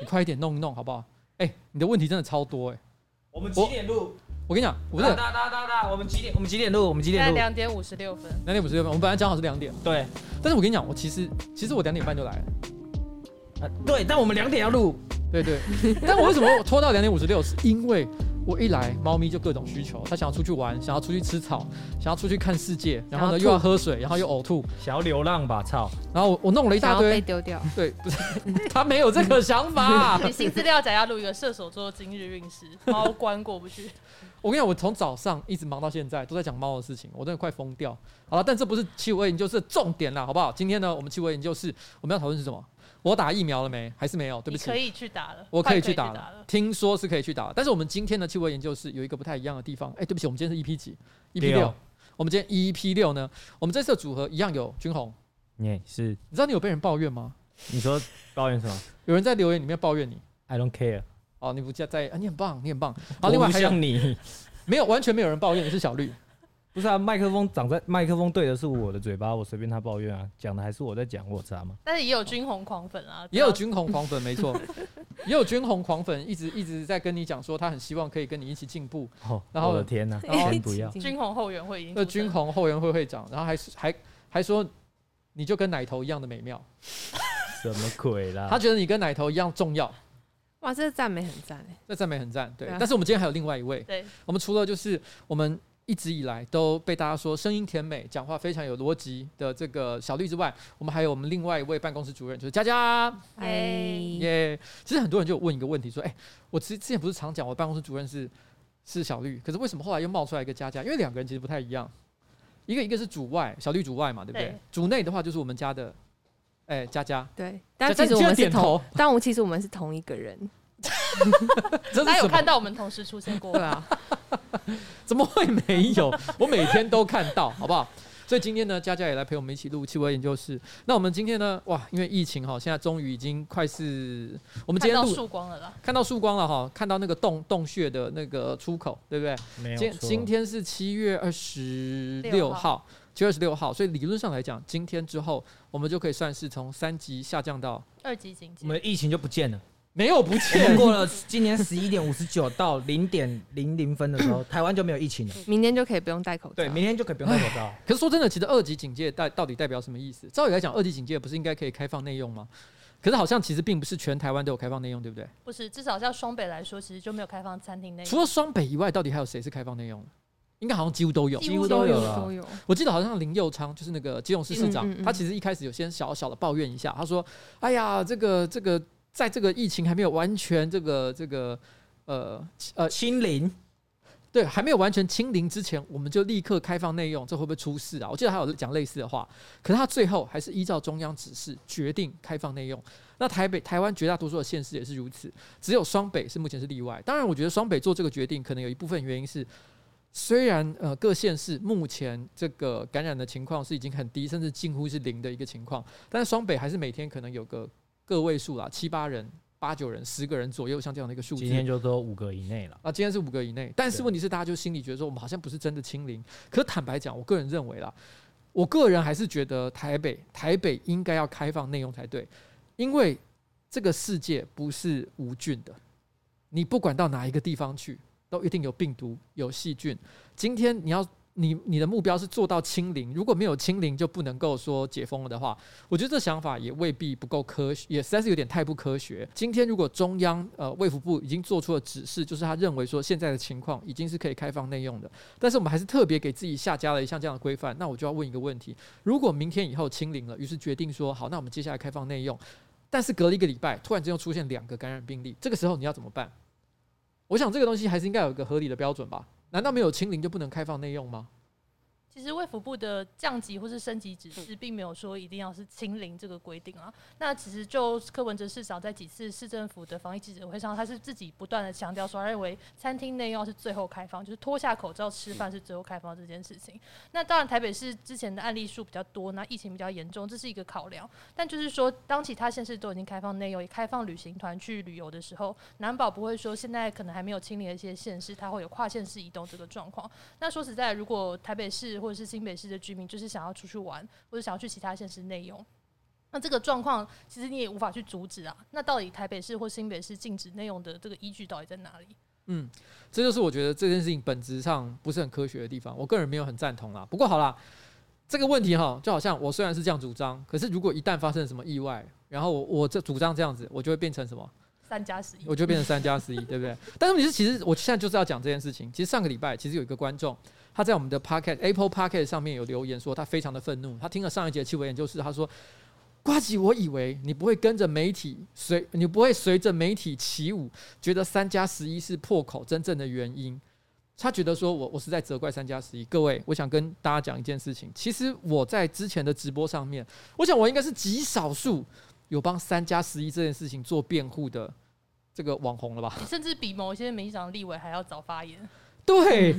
你快一点弄一弄好不好？哎、欸，你的问题真的超多哎、欸。我们几点录？我跟你讲，不是，哒哒哒哒，我们几点？我们几点录？我们几点录？两点五十六分。两点五十六分，我们本来讲好是两点。对，但是我跟你讲，我其实其实我两点半就来了。呃，对，但我们两点要录。对对，但我为什么我拖到两点五十六？是因为。我一来，猫咪就各种需求，它想要出去玩，想要出去吃草，想要出去看世界，然后呢又要喝水，然后又呕吐，想要流浪吧，操！然后我，我弄了一大堆，被丢掉。对，不是，它没有这个想法。你新资料夹要录一个射手座今日运势，猫关过不去。我跟你讲，我从早上一直忙到现在，都在讲猫的事情，我真的快疯掉。好了，但这不是七五二研究室的重点啦，好不好？今天呢，我们七五二研究室我们要讨论是什么？我打疫苗了没？还是没有？对不起，可以去打了。我可以去打了，打了听说是可以去打了。但是我们今天的气味研究室有一个不太一样的地方。哎、欸，对不起，我们今天是 EP 几？EP 六。我们今天 EP 六呢？我们这次的组合一样有君鸿。你是？你知道你有被人抱怨吗？你说抱怨什么？有人在留言里面抱怨你。I don't care。哦，你不在在、啊，你很棒，你很棒。好，另外还有你，没有，完全没有人抱怨你是小绿。不是啊，麦克风长在麦克风对的是我的嘴巴，我随便他抱怨啊，讲的还是我在讲，我知道吗？但是也有军红狂粉啊，也有军红狂粉，没错，也有军红狂粉一直一直在跟你讲说，他很希望可以跟你一起进步。哦，然后我的天哪，然 后先不要。军红后援会，那军红后援会会长，然后还还还说你就跟奶头一样的美妙，什么鬼啦？他觉得你跟奶头一样重要。哇，这赞美很赞哎，这赞美很赞，对。但是我们今天还有另外一位，对，我们除了就是我们。一直以来都被大家说声音甜美、讲话非常有逻辑的这个小绿之外，我们还有我们另外一位办公室主任，就是佳佳。哎耶！其实很多人就有问一个问题，说：哎、欸，我之之前不是常讲我办公室主任是是小绿，可是为什么后来又冒出来一个佳佳？因为两个人其实不太一样，一个一个是主外，小绿主外嘛，对不对？对主内的话就是我们家的，哎、欸，佳佳。对，但其实我们是同，但我其实我们是同一个人。大家有看到我们同时出现过对啊？怎么会没有？我每天都看到，好不好？所以今天呢，佳佳也来陪我们一起录气味研究室。那我们今天呢，哇，因为疫情哈，现在终于已经快是我们今天录看到曙光了啦，看到曙光了哈，看到那个洞洞穴的那个出口，对不对？没有。今今天是七月二十六号，七月二十六号，所以理论上来讲，今天之后我们就可以算是从三级下降到二级警戒，我们的疫情就不见了。没有不见，过了今年十一点五十九到零点零零分的时候，台湾就没有疫情了。明天就可以不用戴口罩。对，明天就可以不用戴口罩。可是说真的，其实二级警戒代到底代表什么意思？照理来讲，二级警戒不是应该可以开放内用吗？可是好像其实并不是全台湾都有开放内用，对不对？不是，至少像双北来说，其实就没有开放餐厅内用。除了双北以外，到底还有谁是开放内用的？应该好像几乎都有，几乎都有都有。我记得好像林佑昌就是那个基隆市市长，他其实一开始有先小小的抱怨一下，他说：“哎呀，这个这个。”在这个疫情还没有完全这个这个呃呃清零，对，还没有完全清零之前，我们就立刻开放内用，这会不会出事啊？我记得还有讲类似的话，可是他最后还是依照中央指示决定开放内用。那台北、台湾绝大多数的县市也是如此，只有双北是目前是例外。当然，我觉得双北做这个决定，可能有一部分原因是，虽然呃各县市目前这个感染的情况是已经很低，甚至近乎是零的一个情况，但是双北还是每天可能有个。个位数啦，七八人、八九人、十个人左右，像这样的一个数字。今天就都五个以内了。啊，今天是五个以内，但是问题是，大家就心里觉得说，我们好像不是真的清零。可坦白讲，我个人认为啦，我个人还是觉得台北台北应该要开放内容才对，因为这个世界不是无菌的，你不管到哪一个地方去，都一定有病毒、有细菌。今天你要。你你的目标是做到清零，如果没有清零就不能够说解封了的话，我觉得这想法也未必不够科学，也实在是有点太不科学。今天如果中央呃卫福部已经做出了指示，就是他认为说现在的情况已经是可以开放内用的，但是我们还是特别给自己下加了一项这样的规范，那我就要问一个问题：如果明天以后清零了，于是决定说好，那我们接下来开放内用，但是隔了一个礼拜，突然间又出现两个感染病例，这个时候你要怎么办？我想这个东西还是应该有一个合理的标准吧。难道没有清零就不能开放内用吗？其实卫福部的降级或是升级指示，并没有说一定要是清零这个规定啊。那其实就柯文哲市长在几次市政府的防疫记者会上，他是自己不断的强调说，他认为餐厅内用是最后开放，就是脱下口罩吃饭是最后开放这件事情。那当然台北市之前的案例数比较多，那疫情比较严重，这是一个考量。但就是说，当其他县市都已经开放内用，也开放旅行团去旅游的时候，难保不会说现在可能还没有清零的一些县市，它会有跨县市移动这个状况。那说实在，如果台北市或或者是新北市的居民，就是想要出去玩，或者想要去其他县市内用，那这个状况其实你也无法去阻止啊。那到底台北市或新北市禁止内用的这个依据到底在哪里？嗯，这就是我觉得这件事情本质上不是很科学的地方。我个人没有很赞同啦。不过好啦，这个问题哈，就好像我虽然是这样主张，可是如果一旦发生什么意外，然后我我这主张这样子，我就会变成什么？三加十一，我就变成三加十一，对不对？但是问题是，其实我现在就是要讲这件事情。其实上个礼拜，其实有一个观众，他在我们的 Pocket Apple Pocket 上面有留言说，他非常的愤怒。他听了上一节气味研究室，他说：“瓜吉，我以为你不会跟着媒体随，你不会随着媒体起舞，觉得三加十一是破口真正的原因。”他觉得说我我是在责怪三加十一。各位，我想跟大家讲一件事情。其实我在之前的直播上面，我想我应该是极少数。有帮三加十一这件事情做辩护的这个网红了吧？你甚至比某一些民进党立委还要早发言。对，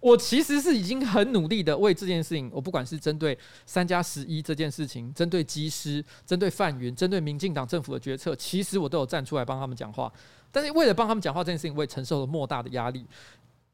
我其实是已经很努力的为这件事情，我不管是针对三加十一这件事情，针对机师，针对范云，针对民进党政府的决策，其实我都有站出来帮他们讲话。但是为了帮他们讲话这件事情，我也承受了莫大的压力。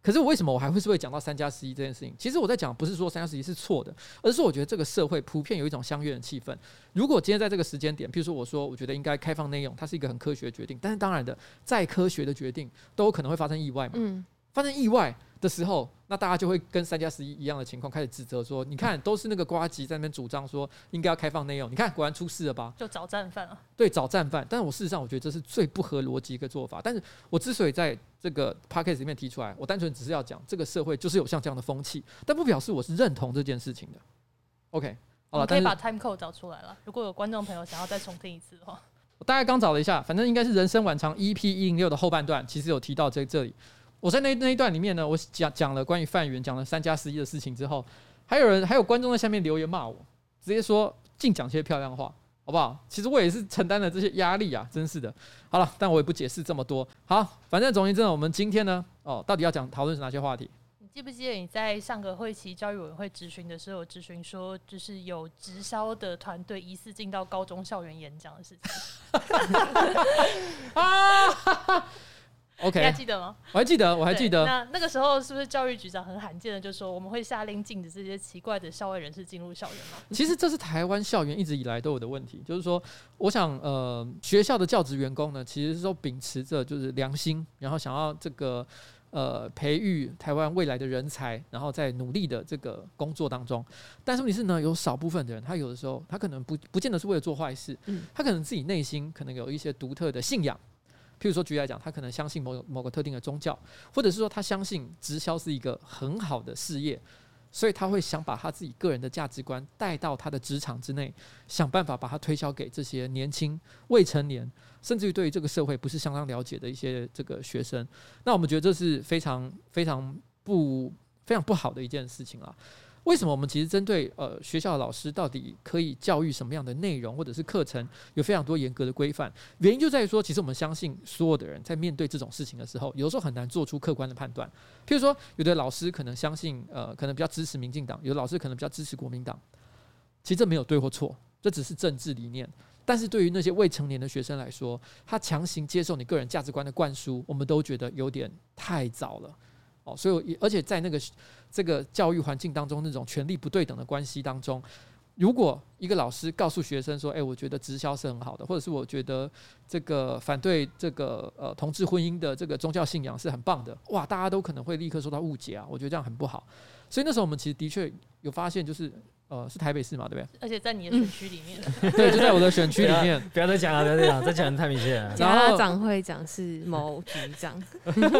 可是我为什么我还会是会讲到三加十一这件事情？其实我在讲不是说三加十一是错的，而是我觉得这个社会普遍有一种乡愿的气氛。如果今天在这个时间点，譬如说我说我觉得应该开放内容，它是一个很科学的决定，但是当然的，再科学的决定都有可能会发生意外嘛。嗯，发生意外的时候，那大家就会跟三加十一一样的情况开始指责说：“你看，都是那个瓜吉在那边主张说应该要开放内容，你看果然出事了吧？”就找战犯啊！对，找战犯。但是我事实上我觉得这是最不合逻辑一个做法。但是我之所以在这个 p a c k a g e 里面提出来，我单纯只是要讲这个社会就是有像这样的风气，但不表示我是认同这件事情的。OK，好了，可以把 time code 找出来了。如果有观众朋友想要再重听一次的话，我大概刚找了一下，反正应该是人生晚长 EP 一零六的后半段，其实有提到这这里。我在那那一段里面呢，我讲讲了关于范云讲了三加十一的事情之后，还有人还有观众在下面留言骂我，直接说净讲些漂亮话，好不好？其实我也是承担了这些压力啊，真是的。好了，但我也不解释这么多。好，反正总而言之，我们今天呢，哦，到底要讲讨论是哪些话题？你记不记得你在上个会期教育委员会质询的时候，质询说就是有直销的团队疑似进到高中校园演讲的事情 啊。OK，你还记得吗？我还记得，我还记得。那那个时候是不是教育局长很罕见的就说我们会下令禁止这些奇怪的校外人士进入校园吗？其实这是台湾校园一直以来都有的问题，就是说，我想呃，学校的教职员工呢，其实是都秉持着就是良心，然后想要这个呃培育台湾未来的人才，然后在努力的这个工作当中。但是问题是呢，有少部分的人，他有的时候他可能不不见得是为了做坏事，嗯，他可能自己内心可能有一些独特的信仰。譬如说，举例来讲，他可能相信某某个特定的宗教，或者是说他相信直销是一个很好的事业，所以他会想把他自己个人的价值观带到他的职场之内，想办法把它推销给这些年轻、未成年，甚至于对于这个社会不是相当了解的一些这个学生。那我们觉得这是非常非常不非常不好的一件事情啊。为什么我们其实针对呃学校的老师到底可以教育什么样的内容或者是课程，有非常多严格的规范？原因就在于说，其实我们相信所有的人在面对这种事情的时候，有时候很难做出客观的判断。譬如说，有的老师可能相信呃，可能比较支持民进党；有的老师可能比较支持国民党。其实这没有对或错，这只是政治理念。但是对于那些未成年的学生来说，他强行接受你个人价值观的灌输，我们都觉得有点太早了。哦，所以而且在那个这个教育环境当中，那种权力不对等的关系当中，如果一个老师告诉学生说：“诶，我觉得直销是很好的，或者是我觉得这个反对这个呃同志婚姻的这个宗教信仰是很棒的。”哇，大家都可能会立刻受到误解啊！我觉得这样很不好。所以那时候我们其实的确有发现，就是。呃，是台北市嘛，对不对？而且在你的选区里面，嗯、对，就在我的选区里面。不要再讲了，不要再讲，再讲得太明显了。家长会长是某局长，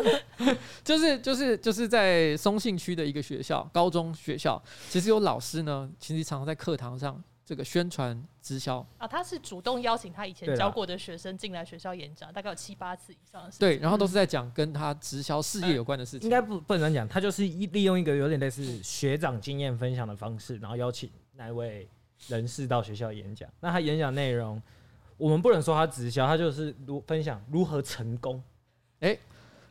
就是就是就是在松信区的一个学校，高中学校，其实有老师呢，其实常常在课堂上。这个宣传直销啊，他是主动邀请他以前教过的学生进来学校演讲，大概有七八次以上。对，然后都是在讲跟他直销事业有关的事情。应该不不能讲，他就是利用一个有点类似学长经验分享的方式，然后邀请那位人士到学校演讲。那他演讲内容，我们不能说他直销，他就是如分享如何成功。哎，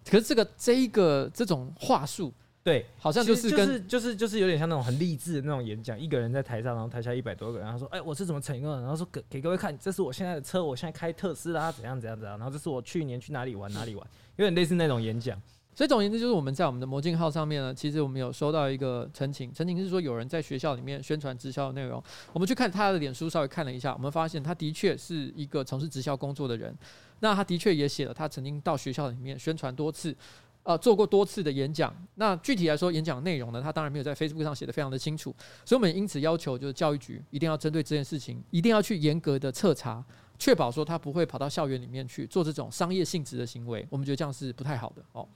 可是这个这一个这种话术。对，好像就是跟就是就是就是有点像那种很励志的那种演讲，一个人在台上，然后台下一百多个人，然后说：“哎、欸，我是怎么成功的？”然后说给给各位看，这是我现在的车，我现在开特斯拉，怎样怎样怎样。然后这是我去年去哪里玩哪里玩，有点类似那种演讲。所以总而言之，就是我们在我们的魔镜号上面呢，其实我们有收到一个陈情，陈情是说有人在学校里面宣传直销的内容。我们去看他的脸书，稍微看了一下，我们发现他的确是一个从事直销工作的人。那他的确也写了，他曾经到学校里面宣传多次，呃，做过多次的演讲。那具体来说，演讲内容呢，他当然没有在 Facebook 上写得非常的清楚。所以我们因此要求，就是教育局一定要针对这件事情，一定要去严格的彻查。确保说他不会跑到校园里面去做这种商业性质的行为，我们觉得这样是不太好的哦。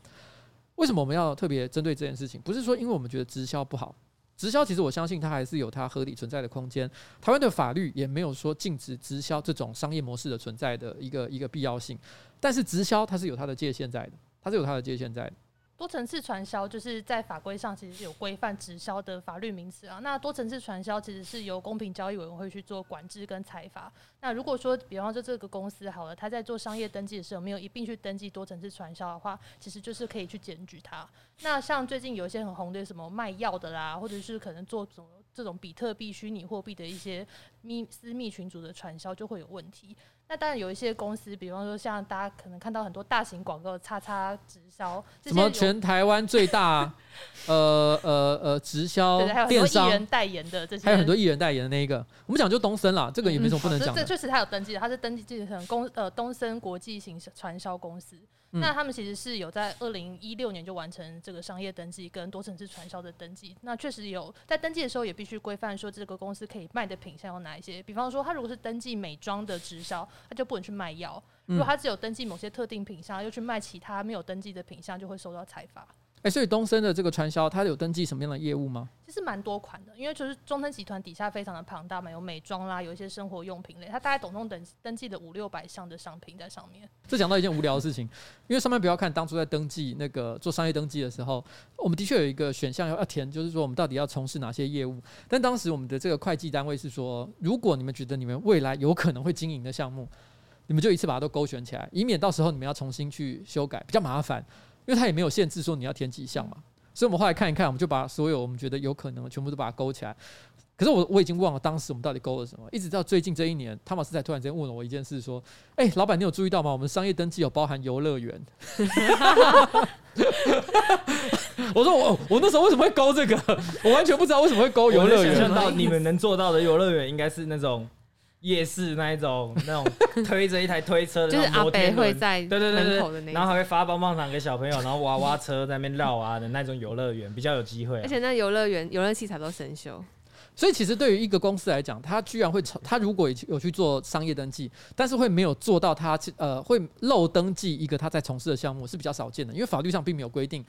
为什么我们要特别针对这件事情？不是说因为我们觉得直销不好，直销其实我相信它还是有它合理存在的空间。台湾的法律也没有说禁止直销这种商业模式的存在的一个一个必要性，但是直销它是有它的界限在的，它是有它的界限在。多层次传销就是在法规上其实是有规范直销的法律名词啊。那多层次传销其实是由公平交易委员会去做管制跟裁罚。那如果说，比方说这个公司好了，他在做商业登记的时候没有一并去登记多层次传销的话，其实就是可以去检举他。那像最近有一些很红的什么卖药的啦，或者是可能做什么这种比特币、虚拟货币的一些密私密群组的传销，就会有问题。那当然有一些公司，比方说像大家可能看到很多大型广告，叉叉直销，什么全台湾最大，呃呃呃直销电商，艺人代言的这些，还有很多艺人代言的那一个，我们讲就东森啦，这个也没什么不能讲这确实他有登记的，他是登记成公呃东森国际型传销公司。那他们其实是有在二零一六年就完成这个商业登记跟多层次传销的登记。那确实有在登记的时候也必须规范说这个公司可以卖的品项有哪一些。比方说，他如果是登记美妆的直销，他就不能去卖药；如果他只有登记某些特定品项，又去卖其他没有登记的品项，就会受到裁罚。哎、欸，所以东森的这个传销，它有登记什么样的业务吗？其实蛮多款的，因为就是中森集团底下非常的庞大嘛，有美妆啦，有一些生活用品类，它大概总共登登记了五六百项的商品在上面。这讲到一件无聊的事情，因为上面不要看当初在登记那个做商业登记的时候，我们的确有一个选项要要填，就是说我们到底要从事哪些业务。但当时我们的这个会计单位是说，如果你们觉得你们未来有可能会经营的项目，你们就一次把它都勾选起来，以免到时候你们要重新去修改，比较麻烦。因为它也没有限制说你要填几项嘛。所以，我们后来看一看，我们就把所有我们觉得有可能的全部都把它勾起来。可是我我已经忘了当时我们到底勾了什么，一直到最近这一年，汤马斯才突然间问了我一件事，说：“哎、欸，老板，你有注意到吗？我们商业登记有包含游乐园。”我说我我那时候为什么会勾这个？我完全不知道为什么会勾游乐园。想象到你们能做到的游乐园应该是那种。夜市那一种，那种推着一台推车的，就是阿北会在对对对对，然后还会发棒棒糖给小朋友，然后娃娃车在那边绕啊的那种游乐园，比较有机会、啊。而且那游乐园游乐器材都生锈，所以其实对于一个公司来讲，他居然会他如果有去做商业登记，但是会没有做到他呃会漏登记一个他在从事的项目是比较少见的，因为法律上并没有规定。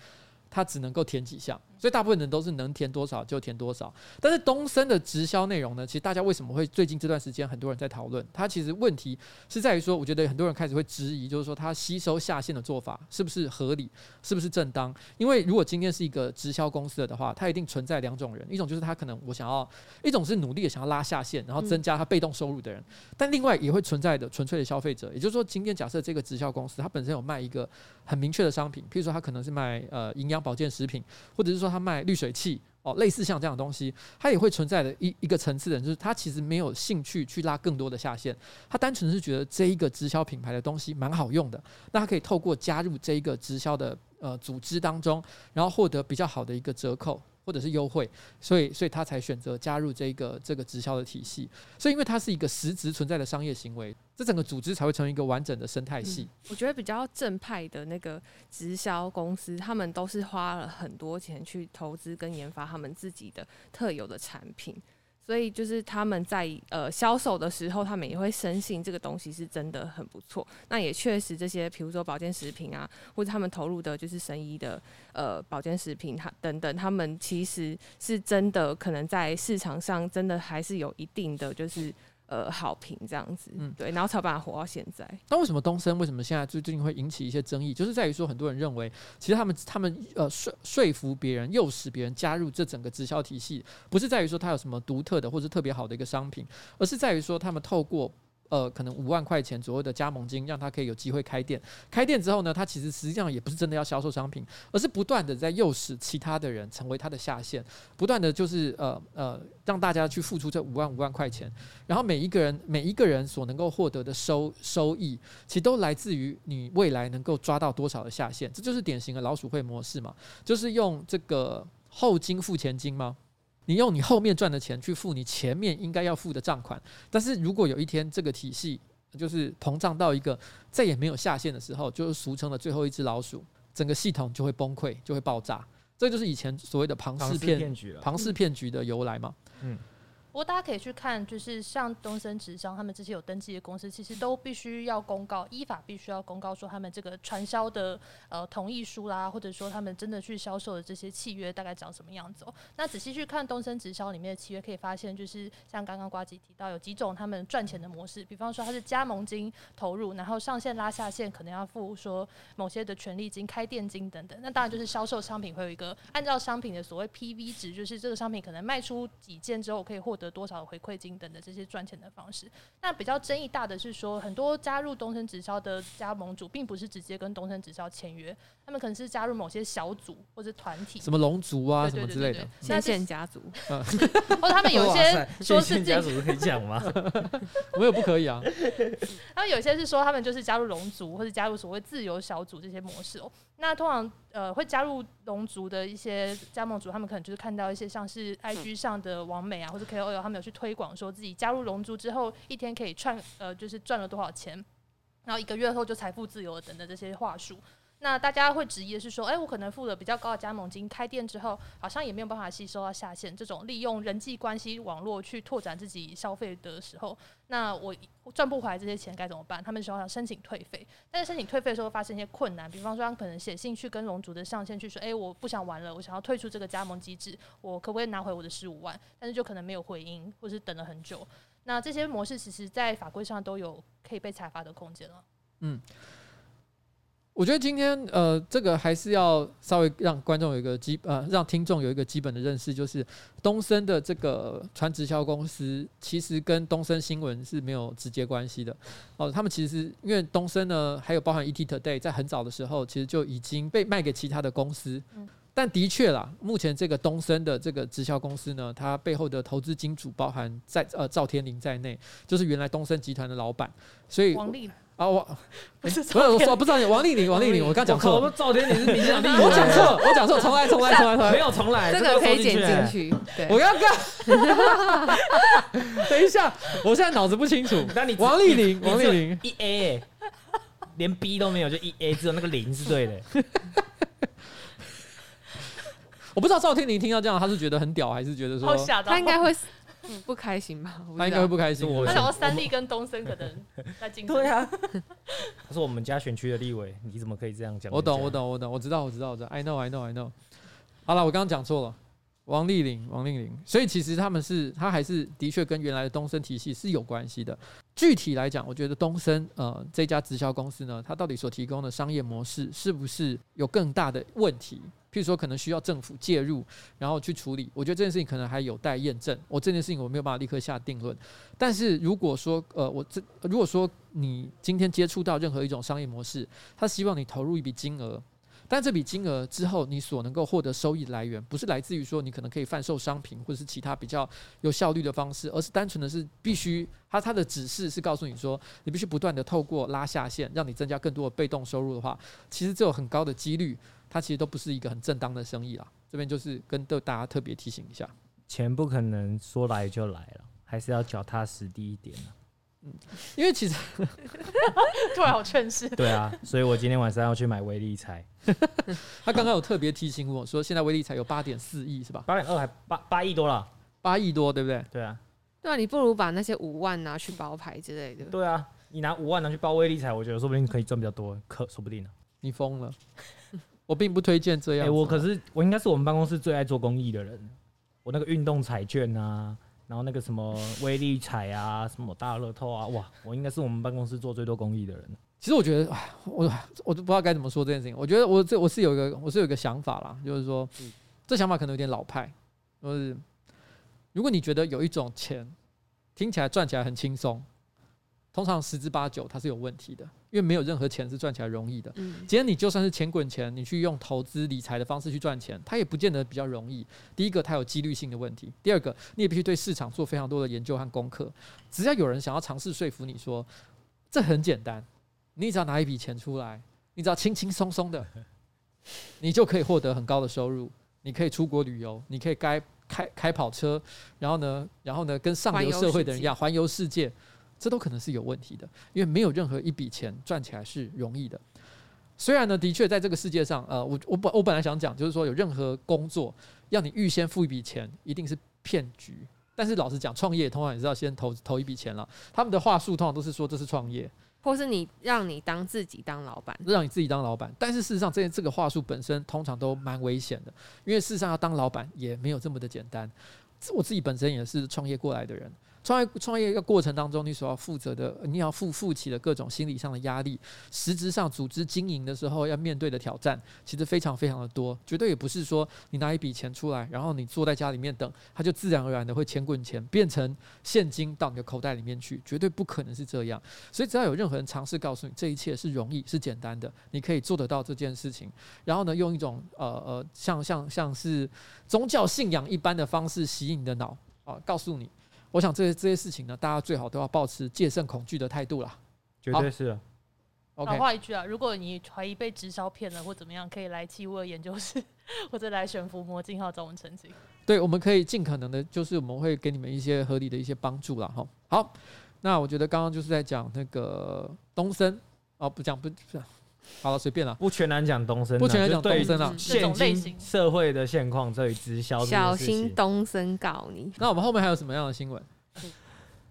他只能够填几项，所以大部分人都是能填多少就填多少。但是东森的直销内容呢，其实大家为什么会最近这段时间很多人在讨论？它其实问题是在于说，我觉得很多人开始会质疑，就是说他吸收下线的做法是不是合理，是不是正当？因为如果今天是一个直销公司的话，它一定存在两种人，一种就是他可能我想要，一种是努力的想要拉下线，然后增加他被动收入的人，但另外也会存在的纯粹的消费者，也就是说，今天假设这个直销公司它本身有卖一个很明确的商品，譬如说它可能是卖呃营养保健食品，或者是说他卖滤水器哦，类似像这样的东西，他也会存在的一一个层次的人，就是他其实没有兴趣去拉更多的下线，他单纯是觉得这一个直销品牌的东西蛮好用的，那他可以透过加入这一个直销的呃组织当中，然后获得比较好的一个折扣。或者是优惠，所以所以他才选择加入这个这个直销的体系。所以因为它是一个实质存在的商业行为，这整个组织才会成为一个完整的生态系。我觉得比较正派的那个直销公司，他们都是花了很多钱去投资跟研发他们自己的特有的产品。所以就是他们在呃销售的时候，他们也会深信这个东西是真的很不错。那也确实这些，比如说保健食品啊，或者他们投入的就是神医的呃保健食品，它等等，他们其实是真的可能在市场上真的还是有一定的就是。呃，好评这样子，嗯，对，然后才把它活到现在。那为什么东森为什么现在最近会引起一些争议？就是在于说，很多人认为，其实他们他们呃说说服别人、诱使别人加入这整个直销体系，不是在于说他有什么独特的或者特别好的一个商品，而是在于说他们透过呃，可能五万块钱左右的加盟金，让他可以有机会开店。开店之后呢，他其实实际上也不是真的要销售商品，而是不断的在诱使其他的人成为他的下线，不断的就是呃呃让大家去付出这五万五万块钱，然后每一个人每一个人所能够获得的收收益，其实都来自于你未来能够抓到多少的下线，这就是典型的老鼠会模式嘛，就是用这个后金付前金吗？你用你后面赚的钱去付你前面应该要付的账款，但是如果有一天这个体系就是膨胀到一个再也没有下限的时候，就是俗称的最后一只老鼠，整个系统就会崩溃，就会爆炸。这就是以前所谓的庞氏骗局、庞氏骗局的由来嘛。嗯。不不过大家可以去看，就是像东森直销他们这些有登记的公司，其实都必须要公告，依法必须要公告说他们这个传销的呃同意书啦，或者说他们真的去销售的这些契约大概长什么样子哦。那仔细去看东森直销里面的契约，可以发现就是像刚刚瓜吉提到有几种他们赚钱的模式，比方说他是加盟金投入，然后上线拉下线可能要付说某些的权利金、开店金等等。那当然就是销售商品会有一个按照商品的所谓 PV 值，就是这个商品可能卖出几件之后可以获得。多少回馈金等的这些赚钱的方式，那比较争议大的是说，很多加入东升直销的加盟主，并不是直接跟东升直销签约，他们可能是加入某些小组或者团体，什么龙族啊什么之类的，牵线家族，或者他们有些说是家族可以讲吗？没有不可以啊。他们有些是说他们就是加入龙族或者加入所谓自由小组这些模式哦。那通常呃会加入龙族的一些加盟主，他们可能就是看到一些像是 IG 上的网美啊或者 KOL，他们有去推广说自己加入龙族之后一天可以赚呃就是赚了多少钱，然后一个月后就财富自由了等等这些话术。那大家会质疑的是说，哎、我可能付了比较高的加盟金，开店之后好像也没有办法吸收到下线。这种利用人际关系网络去拓展自己消费的时候，那我赚不回来这些钱该怎么办？他们说要申请退费，但是申请退费的时候发生一些困难，比方说他可能写信去跟龙族的上线去说，哎、我不想玩了，我想要退出这个加盟机制，我可不可以拿回我的十五万？但是就可能没有回音，或是等了很久。那这些模式其实在法规上都有可以被裁罚的空间了。嗯。我觉得今天呃，这个还是要稍微让观众有一个基呃，让听众有一个基本的认识，就是东森的这个传直销公司，其实跟东森新闻是没有直接关系的。哦，他们其实因为东森呢，还有包含 ET Today，在很早的时候，其实就已经被卖给其他的公司。但的确啦，目前这个东森的这个直销公司呢，它背后的投资金主包含在呃赵天林在内，就是原来东森集团的老板，所以。啊，我 不是不是我说不知道你王丽玲，王丽玲，我刚讲错，我赵天麟是民进党立委，我讲错，我讲错，重来重来重来重来，没有重来，这个可以剪进去。对，我要干，等一下，我现在脑子不清楚。那你王丽玲，王丽玲一 A，连 B 都没有，就一 A，只有那个零是对的。我不知道赵天林听到这样，他是觉得很屌，还是觉得说他应该会。嗯、不开心吧？他应该会不开心。我想要三立跟东森可能 在竞争。对啊，他是我们家选区的立委，你怎么可以这样讲？我懂，我懂，我懂，我知道，我知道，我知道。I know, I know, I know。好了，我刚刚讲错了，王丽玲，王丽玲。所以其实他们是，他还是的确跟原来的东森体系是有关系的。具体来讲，我觉得东森呃这家直销公司呢，它到底所提供的商业模式是不是有更大的问题？譬如说，可能需要政府介入，然后去处理。我觉得这件事情可能还有待验证。我这件事情我没有办法立刻下定论。但是如果说，呃，我这如果说你今天接触到任何一种商业模式，他希望你投入一笔金额，但这笔金额之后你所能够获得收益来源，不是来自于说你可能可以贩售商品或者是其他比较有效率的方式，而是单纯的是必须他他的指示是告诉你说，你必须不断的透过拉下线，让你增加更多的被动收入的话，其实这有很高的几率。它其实都不是一个很正当的生意啦，这边就是跟大家特别提醒一下，钱不可能说来就来了，还是要脚踏实地一点。嗯，因为其实 突然好劝世。对啊，所以我今天晚上要去买威力彩。他刚刚有特别提醒我说，现在威力彩有八点四亿是吧？八点二还八八亿多了，八亿多对不对？对啊，对啊，你不如把那些五万拿去包牌之类的。对啊，你拿五万拿去包威力彩，我觉得说不定可以赚比较多，可说不定呢。你疯了。我并不推荐这样。我可是我应该是我们办公室最爱做公益的人。我那个运动彩券啊，然后那个什么威力彩啊，什么大乐透啊，哇，我应该是我们办公室做最多公益的人。其实我觉得，哎，我我都不知道该怎么说这件事情。我觉得我这我是有一个我是有一个想法啦，就是说，嗯、这想法可能有点老派。就是如果你觉得有一种钱听起来赚起来很轻松，通常十之八九它是有问题的，因为没有任何钱是赚起来容易的。嗯，今天你就算是钱滚钱，你去用投资理财的方式去赚钱，它也不见得比较容易。第一个，它有几率性的问题；第二个，你也必须对市场做非常多的研究和功课。只要有人想要尝试说服你说这很简单，你只要拿一笔钱出来，你只要轻轻松松的，你就可以获得很高的收入，你可以出国旅游，你可以该开开跑车，然后呢，然后呢，跟上流社会的人一样环游世界。这都可能是有问题的，因为没有任何一笔钱赚起来是容易的。虽然呢，的确在这个世界上，呃，我我本我本来想讲，就是说有任何工作要你预先付一笔钱，一定是骗局。但是老实讲，创业通常也是要先投投一笔钱了。他们的话术通常都是说这是创业，或是你让你当自己当老板，让你自己当老板。但是事实上，这这个话术本身通常都蛮危险的，因为事实上要当老板也没有这么的简单。我自己本身也是创业过来的人。创业创业一个过程当中，你所要负责的，你要负负起的各种心理上的压力，实质上组织经营的时候要面对的挑战，其实非常非常的多。绝对也不是说你拿一笔钱出来，然后你坐在家里面等，它就自然而然的会钱滚钱变成现金到你的口袋里面去，绝对不可能是这样。所以只要有任何人尝试告诉你这一切是容易是简单的，你可以做得到这件事情，然后呢，用一种呃呃像像像是宗教信仰一般的方式吸引你的脑啊，告诉你。我想这些这些事情呢，大家最好都要保持戒慎恐惧的态度啦。绝对是。OK，老话一句啊，如果你怀疑被直销骗了或怎么样，可以来七五二研究室，或者来悬浮魔镜号找我们澄清。对，我们可以尽可能的，就是我们会给你们一些合理的一些帮助啦。哈。好，那我觉得刚刚就是在讲那个东森哦，不讲不是。好了，随便了，不全然讲东升，不全然讲东升啊。现今社会的现况，对于直销，小心东升告你。那我们后面还有什么样的新闻？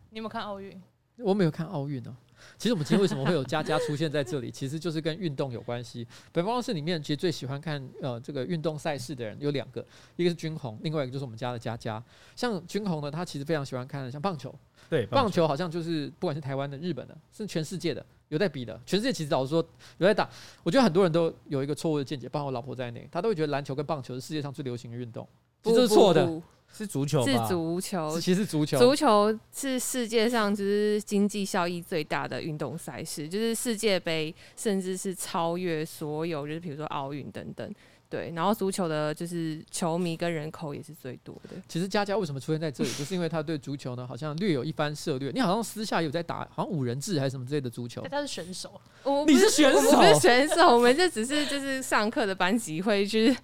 你有没有看奥运？我没有看奥运呢。其实我们今天为什么会有佳佳出现在这里，其实就是跟运动有关系。北方室里面其实最喜欢看呃这个运动赛事的人有两个，一个是君红，另外一个就是我们家的佳佳。像君红呢，他其实非常喜欢看像棒球，对，棒球好像就是不管是台湾的、日本的，是全世界的。有在比的，全世界其实老实说有在打。我觉得很多人都有一个错误的见解，包括我老婆在内，她都会觉得篮球跟棒球是世界上最流行的运动，其实这是错的，是足球，是足球，其实足球，足球是世界上就是经济效益最大的运动赛事，就是世界杯，甚至是超越所有，就是比如说奥运等等。对，然后足球的就是球迷跟人口也是最多的。其实佳佳为什么出现在这里，就是因为他对足球呢，好像略有一番涉略。你好像私下有在打，好像五人制还是什么之类的足球。他是选手，我你是选手，我们不是选手，我们这只是就是上课的班级会就是。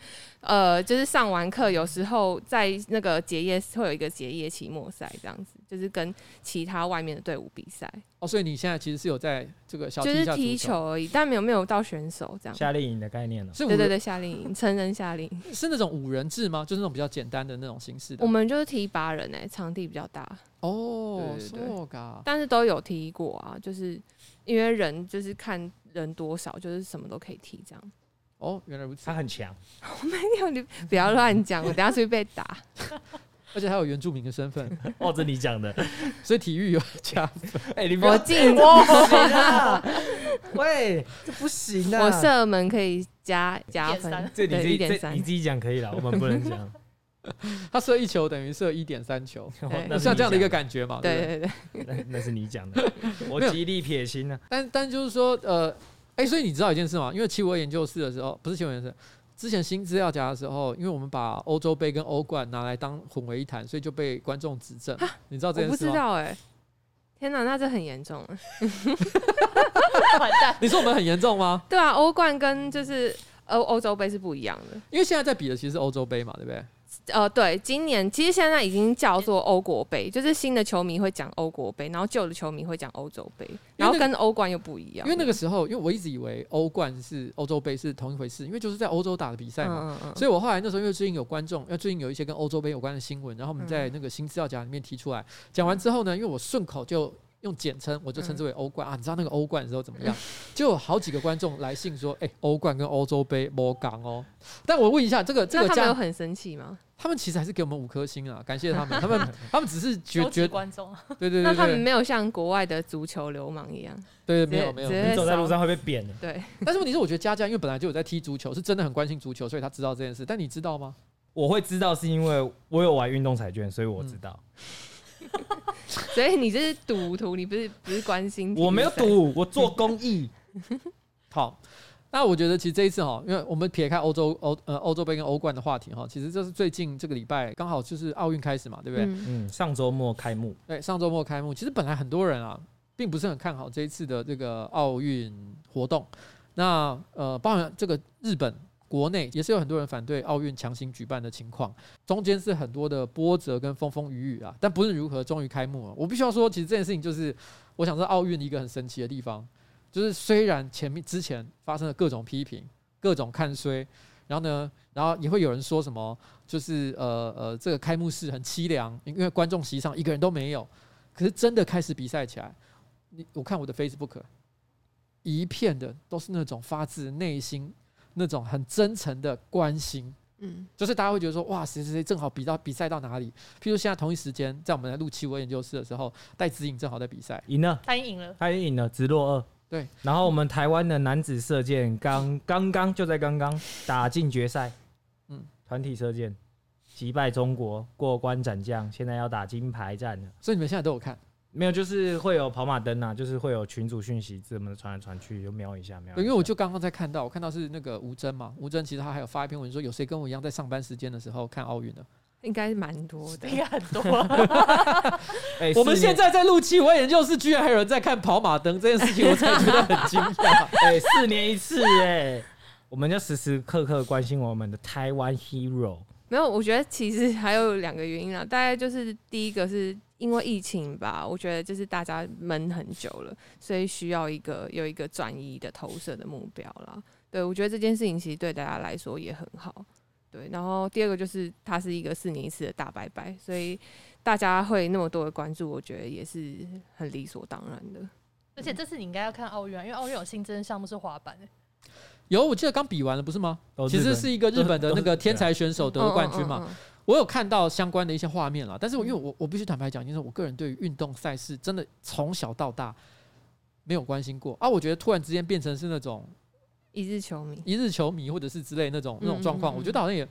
呃，就是上完课，有时候在那个结业会有一个结业期末赛，这样子，就是跟其他外面的队伍比赛。哦，所以你现在其实是有在这个小就是踢球而已，但没有没有到选手这样。夏令营的概念呢？是对对对，夏令营，成人夏令营是那种五人制吗？就是那种比较简单的那种形式的。我们就是踢八人哎、欸，场地比较大。哦，对对对，但是都有踢过啊，就是因为人就是看人多少，就是什么都可以踢这样。哦，原来如此。他很强。我没有，你不要乱讲，我等下出去被打。而且还有原住民的身份。哦，这你讲的，所以体育有加分。哎、欸，你不要我进哇！喂，这不行啊！我射门可以加加分。这你自己这你自己讲可以了，我们不能讲。他射一球等于射一点三球，那像这样的一个感觉嘛？对对对，对，那那是你讲的，我极力撇清了。但但就是说，呃。哎、欸，所以你知道一件事吗？因为七五二研究室的时候，不是七五二研究室，之前新资料夹的时候，因为我们把欧洲杯跟欧冠拿来当混为一谈，所以就被观众指正。你知道这件事吗？我不知道哎、欸，天哪，那这很严重。完蛋！你说我们很严重吗？对啊，欧冠跟就是欧欧洲杯是不一样的，因为现在在比的其实是欧洲杯嘛，对不对？呃，对，今年其实现在已经叫做欧国杯，就是新的球迷会讲欧国杯，然后旧的球迷会讲欧洲杯，然后跟欧冠又不一样。因为那个时候，因为我一直以为欧冠是欧洲杯是同一回事，因为就是在欧洲打的比赛嘛。嗯嗯嗯。所以我后来那时候因为最近有观众，因为最近有一些跟欧洲杯有关的新闻，然后我们在那个新资料夹里面提出来，讲完之后呢，因为我顺口就。用简称，我就称之为欧冠、嗯、啊。你知道那个欧冠的时候怎么样？就有好几个观众来信说：“哎、欸，欧冠跟欧洲杯摸港哦。”但我问一下，这个这个他们有很生气吗？他们其实还是给我们五颗星啊，感谢他们。他们 他们只是觉觉观众，对对对，对，那他们没有像国外的足球流氓一样，对，对，没有没有，你走在路上会被扁的。对，但是问题是，我觉得佳佳因为本来就有在踢足球，是真的很关心足球，所以他知道这件事。但你知道吗？我会知道是因为我有玩运动彩券，所以我知道。嗯 所以你这是赌徒，你不是不是关心？我没有赌，我做公益。好，那我觉得其实这一次哈，因为我们撇开欧洲欧呃欧洲杯跟欧冠的话题哈，其实就是最近这个礼拜刚好就是奥运开始嘛，对不对？嗯，嗯，上周末开幕。对，上周末开幕。其实本来很多人啊，并不是很看好这一次的这个奥运活动。那呃，包含这个日本。国内也是有很多人反对奥运强行举办的情况，中间是很多的波折跟风风雨雨啊，但不论如何，终于开幕了。我必须要说，其实这件事情就是，我想说奥运一个很神奇的地方，就是虽然前面之前发生了各种批评、各种看衰，然后呢，然后也会有人说什么，就是呃呃，这个开幕式很凄凉，因为观众席上一个人都没有。可是真的开始比赛起来，你我看我的 Facebook，一片的都是那种发自内心。那种很真诚的关心，嗯，就是大家会觉得说，哇，谁谁谁正好比到比赛到哪里？譬如现在同一时间，在我们来录七五二研究室的时候，戴子颖正好在比赛，赢了，他赢了，他已经赢了，直落二。对，然后我们台湾的男子射箭刚 刚刚就在刚刚打进决赛，嗯，团体射箭击败中国过关斩将，现在要打金牌战了。所以你们现在都有看？没有，就是会有跑马灯啊，就是会有群组讯息这么传来传去，就瞄一下瞄一下。因为我就刚刚在看到，我看到是那个吴征嘛，吴征其实他还有发一篇文说，有谁跟我一样在上班时间的时候看奥运的？应该是蛮多的，应该很多。欸、我们现在在录七五二研究室，居然还有人在看跑马灯这件事情，我才觉得很惊讶。哎、欸，四年一次哎、欸，我们要时时刻刻关心我们的台湾 hero。没有，我觉得其实还有两个原因啊，大概就是第一个是。因为疫情吧，我觉得就是大家闷很久了，所以需要一个有一个转移的投射的目标啦。对，我觉得这件事情其实对大家来说也很好。对，然后第二个就是它是一个四年一次的大拜拜，所以大家会那么多的关注，我觉得也是很理所当然的。而且这次你应该要看奥运啊，因为奥运有新增项目是滑板。有，我记得刚比完了不是吗？其实是一个日本的那个 天才选手得了冠军嘛。我有看到相关的一些画面了，但是我因为我我必须坦白讲，就是我个人对于运动赛事真的从小到大没有关心过啊。我觉得突然之间变成是那种一日球迷、一日球迷或者是之类那种那种状况，我觉得好像也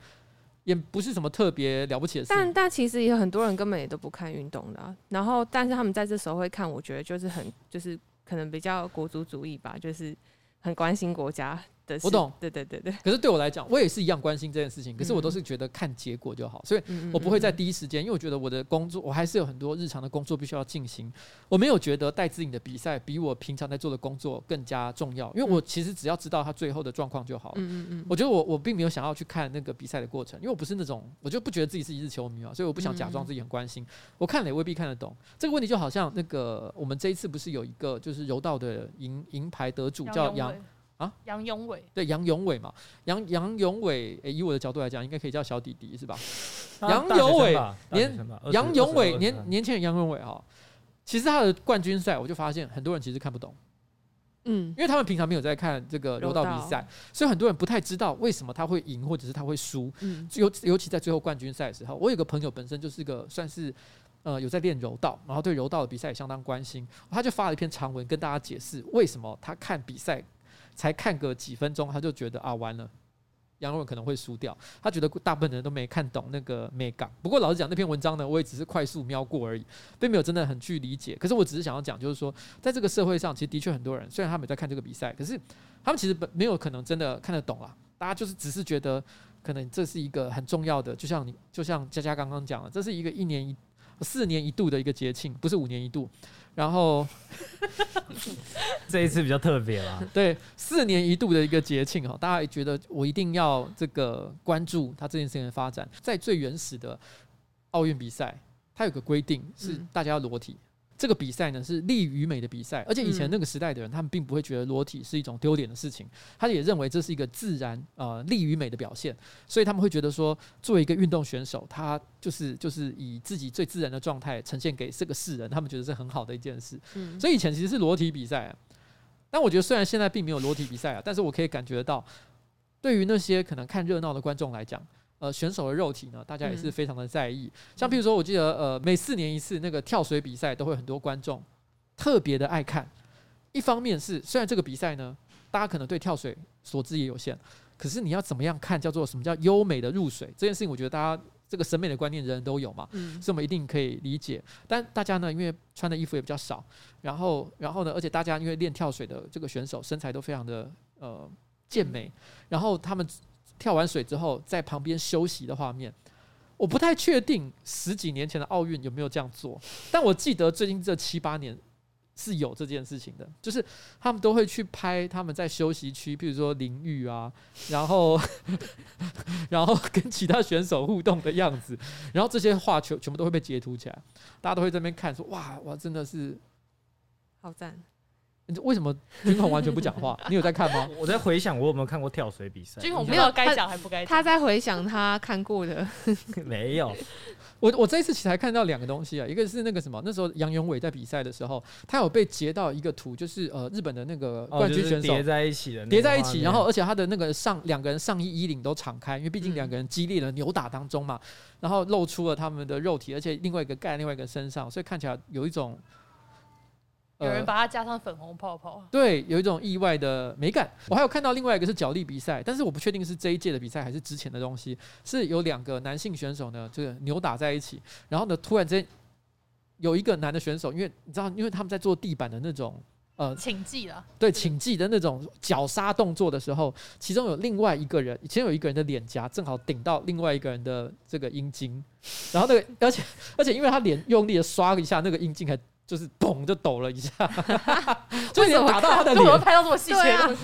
也不是什么特别了不起的事。但但其实也有很多人根本也都不看运动的啊，然后但是他们在这时候会看，我觉得就是很就是可能比较国足主义吧，就是很关心国家。我懂，对对对对。可是对我来讲，我也是一样关心这件事情。可是我都是觉得看结果就好，所以我不会在第一时间，因为我觉得我的工作，我还是有很多日常的工作必须要进行。我没有觉得戴资颖的比赛比我平常在做的工作更加重要，因为我其实只要知道他最后的状况就好了。嗯嗯，我觉得我我并没有想要去看那个比赛的过程，因为我不是那种，我就不觉得自己是一日球迷嘛，所以我不想假装自己很关心。我看了也未必看得懂。这个问题就好像那个我们这一次不是有一个就是柔道的银银牌得主叫杨。啊，杨永伟。对杨永伟嘛，杨杨永伟，诶，以我的角度来讲，应该可以叫小弟弟是吧？杨永伟，年杨永伟年年轻人杨永伟哈，其实他的冠军赛，我就发现很多人其实看不懂，嗯，因为他们平常没有在看这个柔道比赛，所以很多人不太知道为什么他会赢或者是他会输，嗯，尤尤其在最后冠军赛的时候，我有个朋友本身就是个算是呃有在练柔道，然后对柔道的比赛也相当关心，他就发了一篇长文跟大家解释为什么他看比赛。才看个几分钟，他就觉得啊，完了，杨勇可能会输掉。他觉得大部分人都没看懂那个美感。不过老实讲，那篇文章呢，我也只是快速瞄过而已，并没有真的很去理解。可是我只是想要讲，就是说，在这个社会上，其实的确很多人，虽然他们在看这个比赛，可是他们其实本没有可能真的看得懂啊。大家就是只是觉得，可能这是一个很重要的，就像你，就像佳佳刚刚讲的，这是一个一年一四年一度的一个节庆，不是五年一度。然后这一次比较特别啦，对，四年一度的一个节庆哈，大家也觉得我一定要这个关注它这件事情的发展。在最原始的奥运比赛，它有个规定是大家要裸体。这个比赛呢是利与美的比赛，而且以前那个时代的人，他们并不会觉得裸体是一种丢脸的事情，他也认为这是一个自然呃利与美的表现，所以他们会觉得说，作为一个运动选手，他就是就是以自己最自然的状态呈现给这个世人，他们觉得是很好的一件事。所以以前其实是裸体比赛啊，但我觉得虽然现在并没有裸体比赛啊，但是我可以感觉到，对于那些可能看热闹的观众来讲。呃，选手的肉体呢，大家也是非常的在意。像譬如说，我记得呃，每四年一次那个跳水比赛，都会很多观众特别的爱看。一方面是虽然这个比赛呢，大家可能对跳水所知也有限，可是你要怎么样看，叫做什么叫优美的入水这件事情，我觉得大家这个审美的观念人人都有嘛，嗯，所以我们一定可以理解。但大家呢，因为穿的衣服也比较少，然后然后呢，而且大家因为练跳水的这个选手身材都非常的呃健美，然后他们跳完水之后在旁边休息的画面。我不太确定十几年前的奥运有没有这样做，但我记得最近这七八年是有这件事情的，就是他们都会去拍他们在休息区，比如说淋浴啊，然后 然后跟其他选手互动的样子，然后这些画全全部都会被截图起来，大家都会在那边看说哇哇真的是好赞。为什么军宏完全不讲话？你有在看吗？我在回想我有没有看过跳水比赛。军宏没有该讲还不该讲。他在回想他看过的，没有。我我这一次其实还看到两个东西啊，一个是那个什么，那时候杨永伟在比赛的时候，他有被截到一个图，就是呃日本的那个冠军选手叠在一起的，叠在一起，然后而且他的那个上两个人上衣衣领都敞开，因为毕竟两个人激烈的扭打当中嘛，然后露出了他们的肉体，而且另外一个盖另外一个身上，所以看起来有一种。有人把它加上粉红泡泡，对，有一种意外的美感。我还有看到另外一个是脚力比赛，但是我不确定是这一届的比赛还是之前的东西。是有两个男性选手呢，这个扭打在一起，然后呢，突然之间有一个男的选手，因为你知道，因为他们在做地板的那种呃 请记了，对，请记的那种绞杀动作的时候，其中有另外一个人，以前有一个人的脸颊正好顶到另外一个人的这个阴茎，然后那个而且而且因为他脸用力的刷了一下，那个阴茎还。就是咚就抖了一下，就有点打到他的脸。怎么拍到这么细节的东西？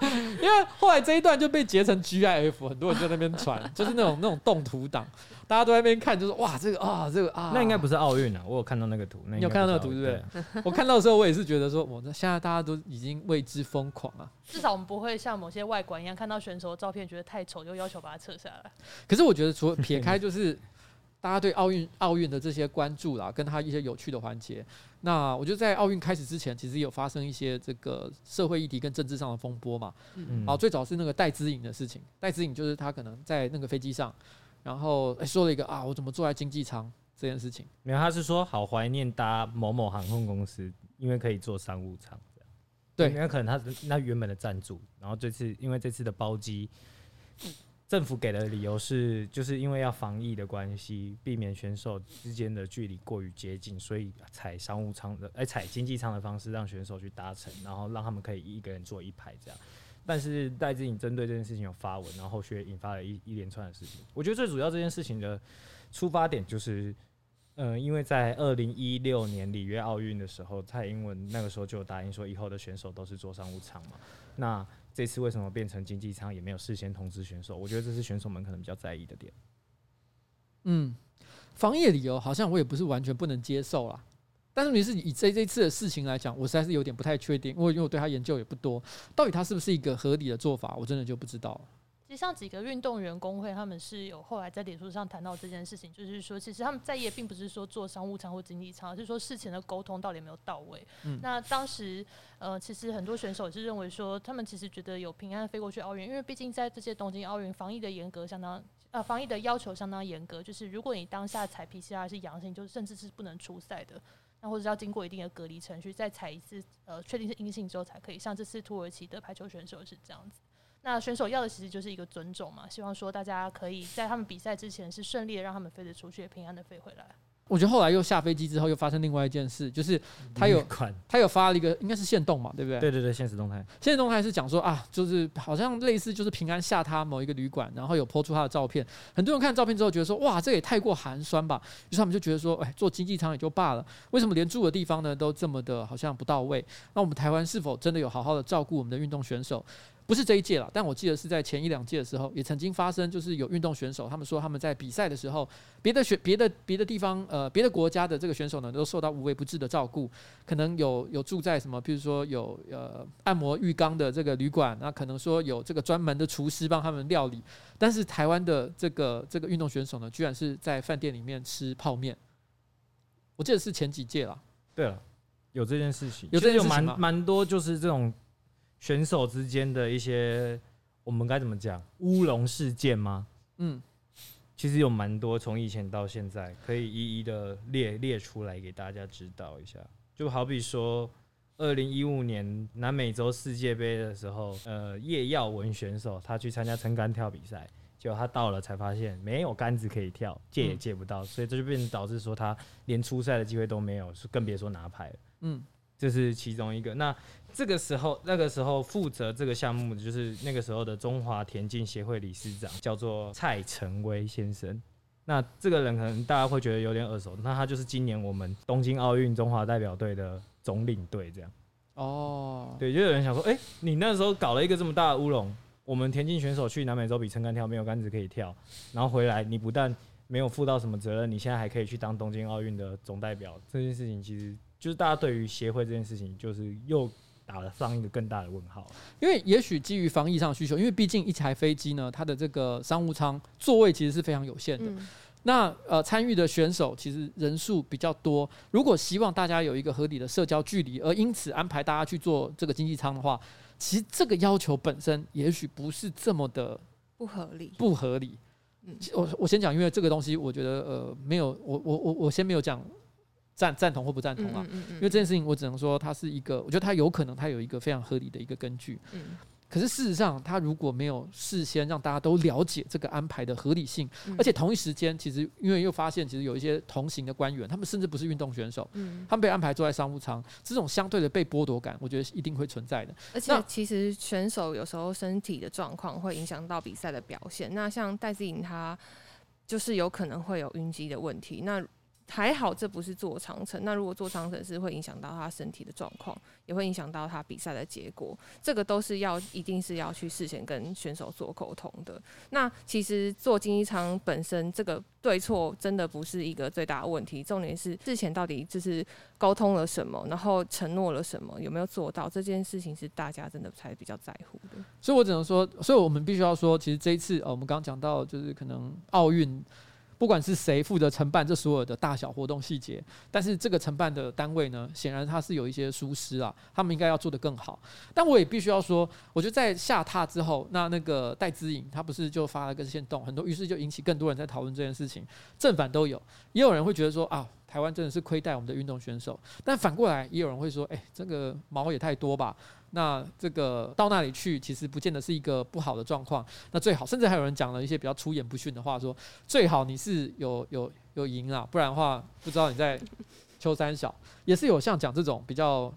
因为后来这一段就被截成 GIF，很多人就在那边传，就是那种那种动图档，大家都在那边看，就是哇，这个啊，这个啊，那应该不是奥运啊，我有看到那个图，那你有看到那个图对不对？对我看到的时候，我也是觉得说，我现在大家都已经为之疯狂啊。至少我们不会像某些外馆一样，看到选手的照片觉得太丑，就要求把它撤下来。可是我觉得，除了撇开 就是。大家对奥运奥运的这些关注啦，跟他一些有趣的环节，那我觉得在奥运开始之前，其实有发生一些这个社会议题跟政治上的风波嘛。嗯，好，最早是那个戴资颖的事情，戴资颖就是他可能在那个飞机上，然后说了一个啊，我怎么坐在经济舱这件事情。没有，他是说好怀念搭某某航空公司，因为可以坐商务舱这样。对，那可能他是那原本的赞助，然后这次因为这次的包机。政府给的理由是，就是因为要防疫的关系，避免选手之间的距离过于接近，所以采商务舱的，哎，采经济舱的方式让选手去搭乘，然后让他们可以一个人坐一排这样。但是戴志颖针对这件事情有发文，然后后续引发了一一连串的事情。我觉得最主要这件事情的出发点就是，嗯、呃，因为在二零一六年里约奥运的时候，蔡英文那个时候就答应说，以后的选手都是坐商务舱嘛，那。这次为什么变成经济舱，也没有事先通知选手？我觉得这是选手们可能比较在意的点。嗯，防疫理由好像我也不是完全不能接受啦。但是你是以这这次的事情来讲，我实在是有点不太确定，因为因为我对他研究也不多，到底他是不是一个合理的做法，我真的就不知道了。其实像几个运动员工会，他们是有后来在脸书上谈到这件事情，就是说，其实他们在意并不是说做商务舱或经济舱，而是说事前的沟通到底有没有到位。嗯，那当时，呃，其实很多选手也是认为说，他们其实觉得有平安飞过去奥运，因为毕竟在这些东京奥运防疫的严格相当，呃，防疫的要求相当严格，就是如果你当下采 PCR 是阳性，就甚至是不能出赛的，那或者要经过一定的隔离程序，再采一次，呃，确定是阴性之后才可以。像这次土耳其的排球选手是这样子。那选手要的其实就是一个尊重嘛，希望说大家可以在他们比赛之前是顺利的让他们飞得出去，平安的飞回来。我觉得后来又下飞机之后又发生另外一件事，就是他有他有发了一个应该是限动嘛，对不对？对对对，现实动态。现实动态是讲说啊，就是好像类似就是平安下他某一个旅馆，然后有 po 出他的照片。很多人看照片之后觉得说哇，这也太过寒酸吧，于是他们就觉得说，哎，坐经济舱也就罢了，为什么连住的地方呢都这么的好像不到位？那我们台湾是否真的有好好的照顾我们的运动选手？不是这一届了，但我记得是在前一两届的时候，也曾经发生，就是有运动选手，他们说他们在比赛的时候，别的选别的别的地方，呃，别的国家的这个选手呢，都受到无微不至的照顾，可能有有住在什么，比如说有呃按摩浴缸的这个旅馆，那可能说有这个专门的厨师帮他们料理，但是台湾的这个这个运动选手呢，居然是在饭店里面吃泡面，我记得是前几届了。对了，有这件事情，有这件事？蛮蛮多，就是这种。选手之间的一些，我们该怎么讲乌龙事件吗？嗯，其实有蛮多，从以前到现在，可以一一的列列出来给大家指导一下。就好比说，二零一五年南美洲世界杯的时候，呃，叶耀文选手他去参加撑杆跳比赛，结果他到了才发现没有杆子可以跳，借也借不到，嗯、所以这就变成导致说他连出赛的机会都没有，更别说拿牌了。嗯，这是其中一个。那这个时候，那个时候负责这个项目的就是那个时候的中华田径协会理事长，叫做蔡成威先生。那这个人可能大家会觉得有点耳熟，那他就是今年我们东京奥运中华代表队的总领队，这样。哦，对，就有人想说，哎、欸，你那时候搞了一个这么大的乌龙，我们田径选手去南美洲比撑杆跳没有杆子可以跳，然后回来你不但没有负到什么责任，你现在还可以去当东京奥运的总代表，这件事情其实就是大家对于协会这件事情就是又。打了上一个更大的问号，因为也许基于防疫上的需求，因为毕竟一台飞机呢，它的这个商务舱座位其实是非常有限的。嗯、那呃，参与的选手其实人数比较多，如果希望大家有一个合理的社交距离，而因此安排大家去做这个经济舱的话，其实这个要求本身也许不是这么的不合理。不合理。嗯，我我先讲，因为这个东西，我觉得呃，没有，我我我我先没有讲。赞赞同或不赞同啊？因为这件事情，我只能说它是一个，我觉得它有可能它有一个非常合理的一个根据。可是事实上，它如果没有事先让大家都了解这个安排的合理性，而且同一时间，其实因为又发现，其实有一些同行的官员，他们甚至不是运动选手，他们被安排坐在商务舱，这种相对的被剥夺感，我觉得是一定会存在的。而且，其实选手有时候身体的状况会影响到比赛的表现。那像戴资颖，他就是有可能会有晕机的问题。那还好，这不是坐长城。那如果坐长城是会影响到他身体的状况，也会影响到他比赛的结果。这个都是要一定是要去事先跟选手做沟通的。那其实坐经济舱本身这个对错真的不是一个最大的问题，重点是之前到底就是沟通了什么，然后承诺了什么，有没有做到这件事情是大家真的才比较在乎的。所以我只能说，所以我们必须要说，其实这一次呃，我们刚刚讲到就是可能奥运。不管是谁负责承办这所有的大小活动细节，但是这个承办的单位呢，显然他是有一些疏失啊，他们应该要做得更好。但我也必须要说，我觉得在下榻之后，那那个戴资颖他不是就发了个线动，很多于是就引起更多人在讨论这件事情，正反都有。也有人会觉得说啊，台湾真的是亏待我们的运动选手，但反过来也有人会说，哎，这个毛也太多吧。那这个到那里去，其实不见得是一个不好的状况。那最好，甚至还有人讲了一些比较出言不逊的话，说最好你是有有有赢啊，不然的话不知道你在秋三小，也是有像讲这种比较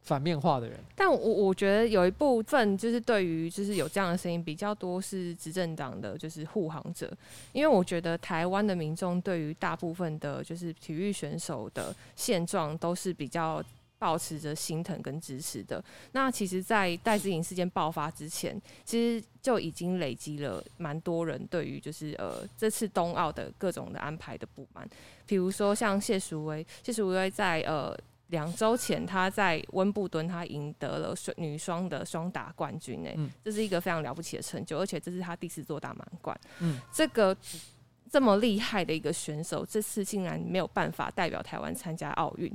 反面话的人。但我我觉得有一部分就是对于就是有这样的声音比较多是执政党的，就是护航者，因为我觉得台湾的民众对于大部分的就是体育选手的现状都是比较。抱持着心疼跟支持的，那其实，在戴资颖事件爆发之前，其实就已经累积了蛮多人对于就是呃这次冬奥的各种的安排的不满，比如说像谢淑薇，谢淑薇在呃两周前，她在温布敦，她赢得了女双的双打冠军，哎，这是一个非常了不起的成就，而且这是她第四座大满贯，嗯，这个这么厉害的一个选手，这次竟然没有办法代表台湾参加奥运。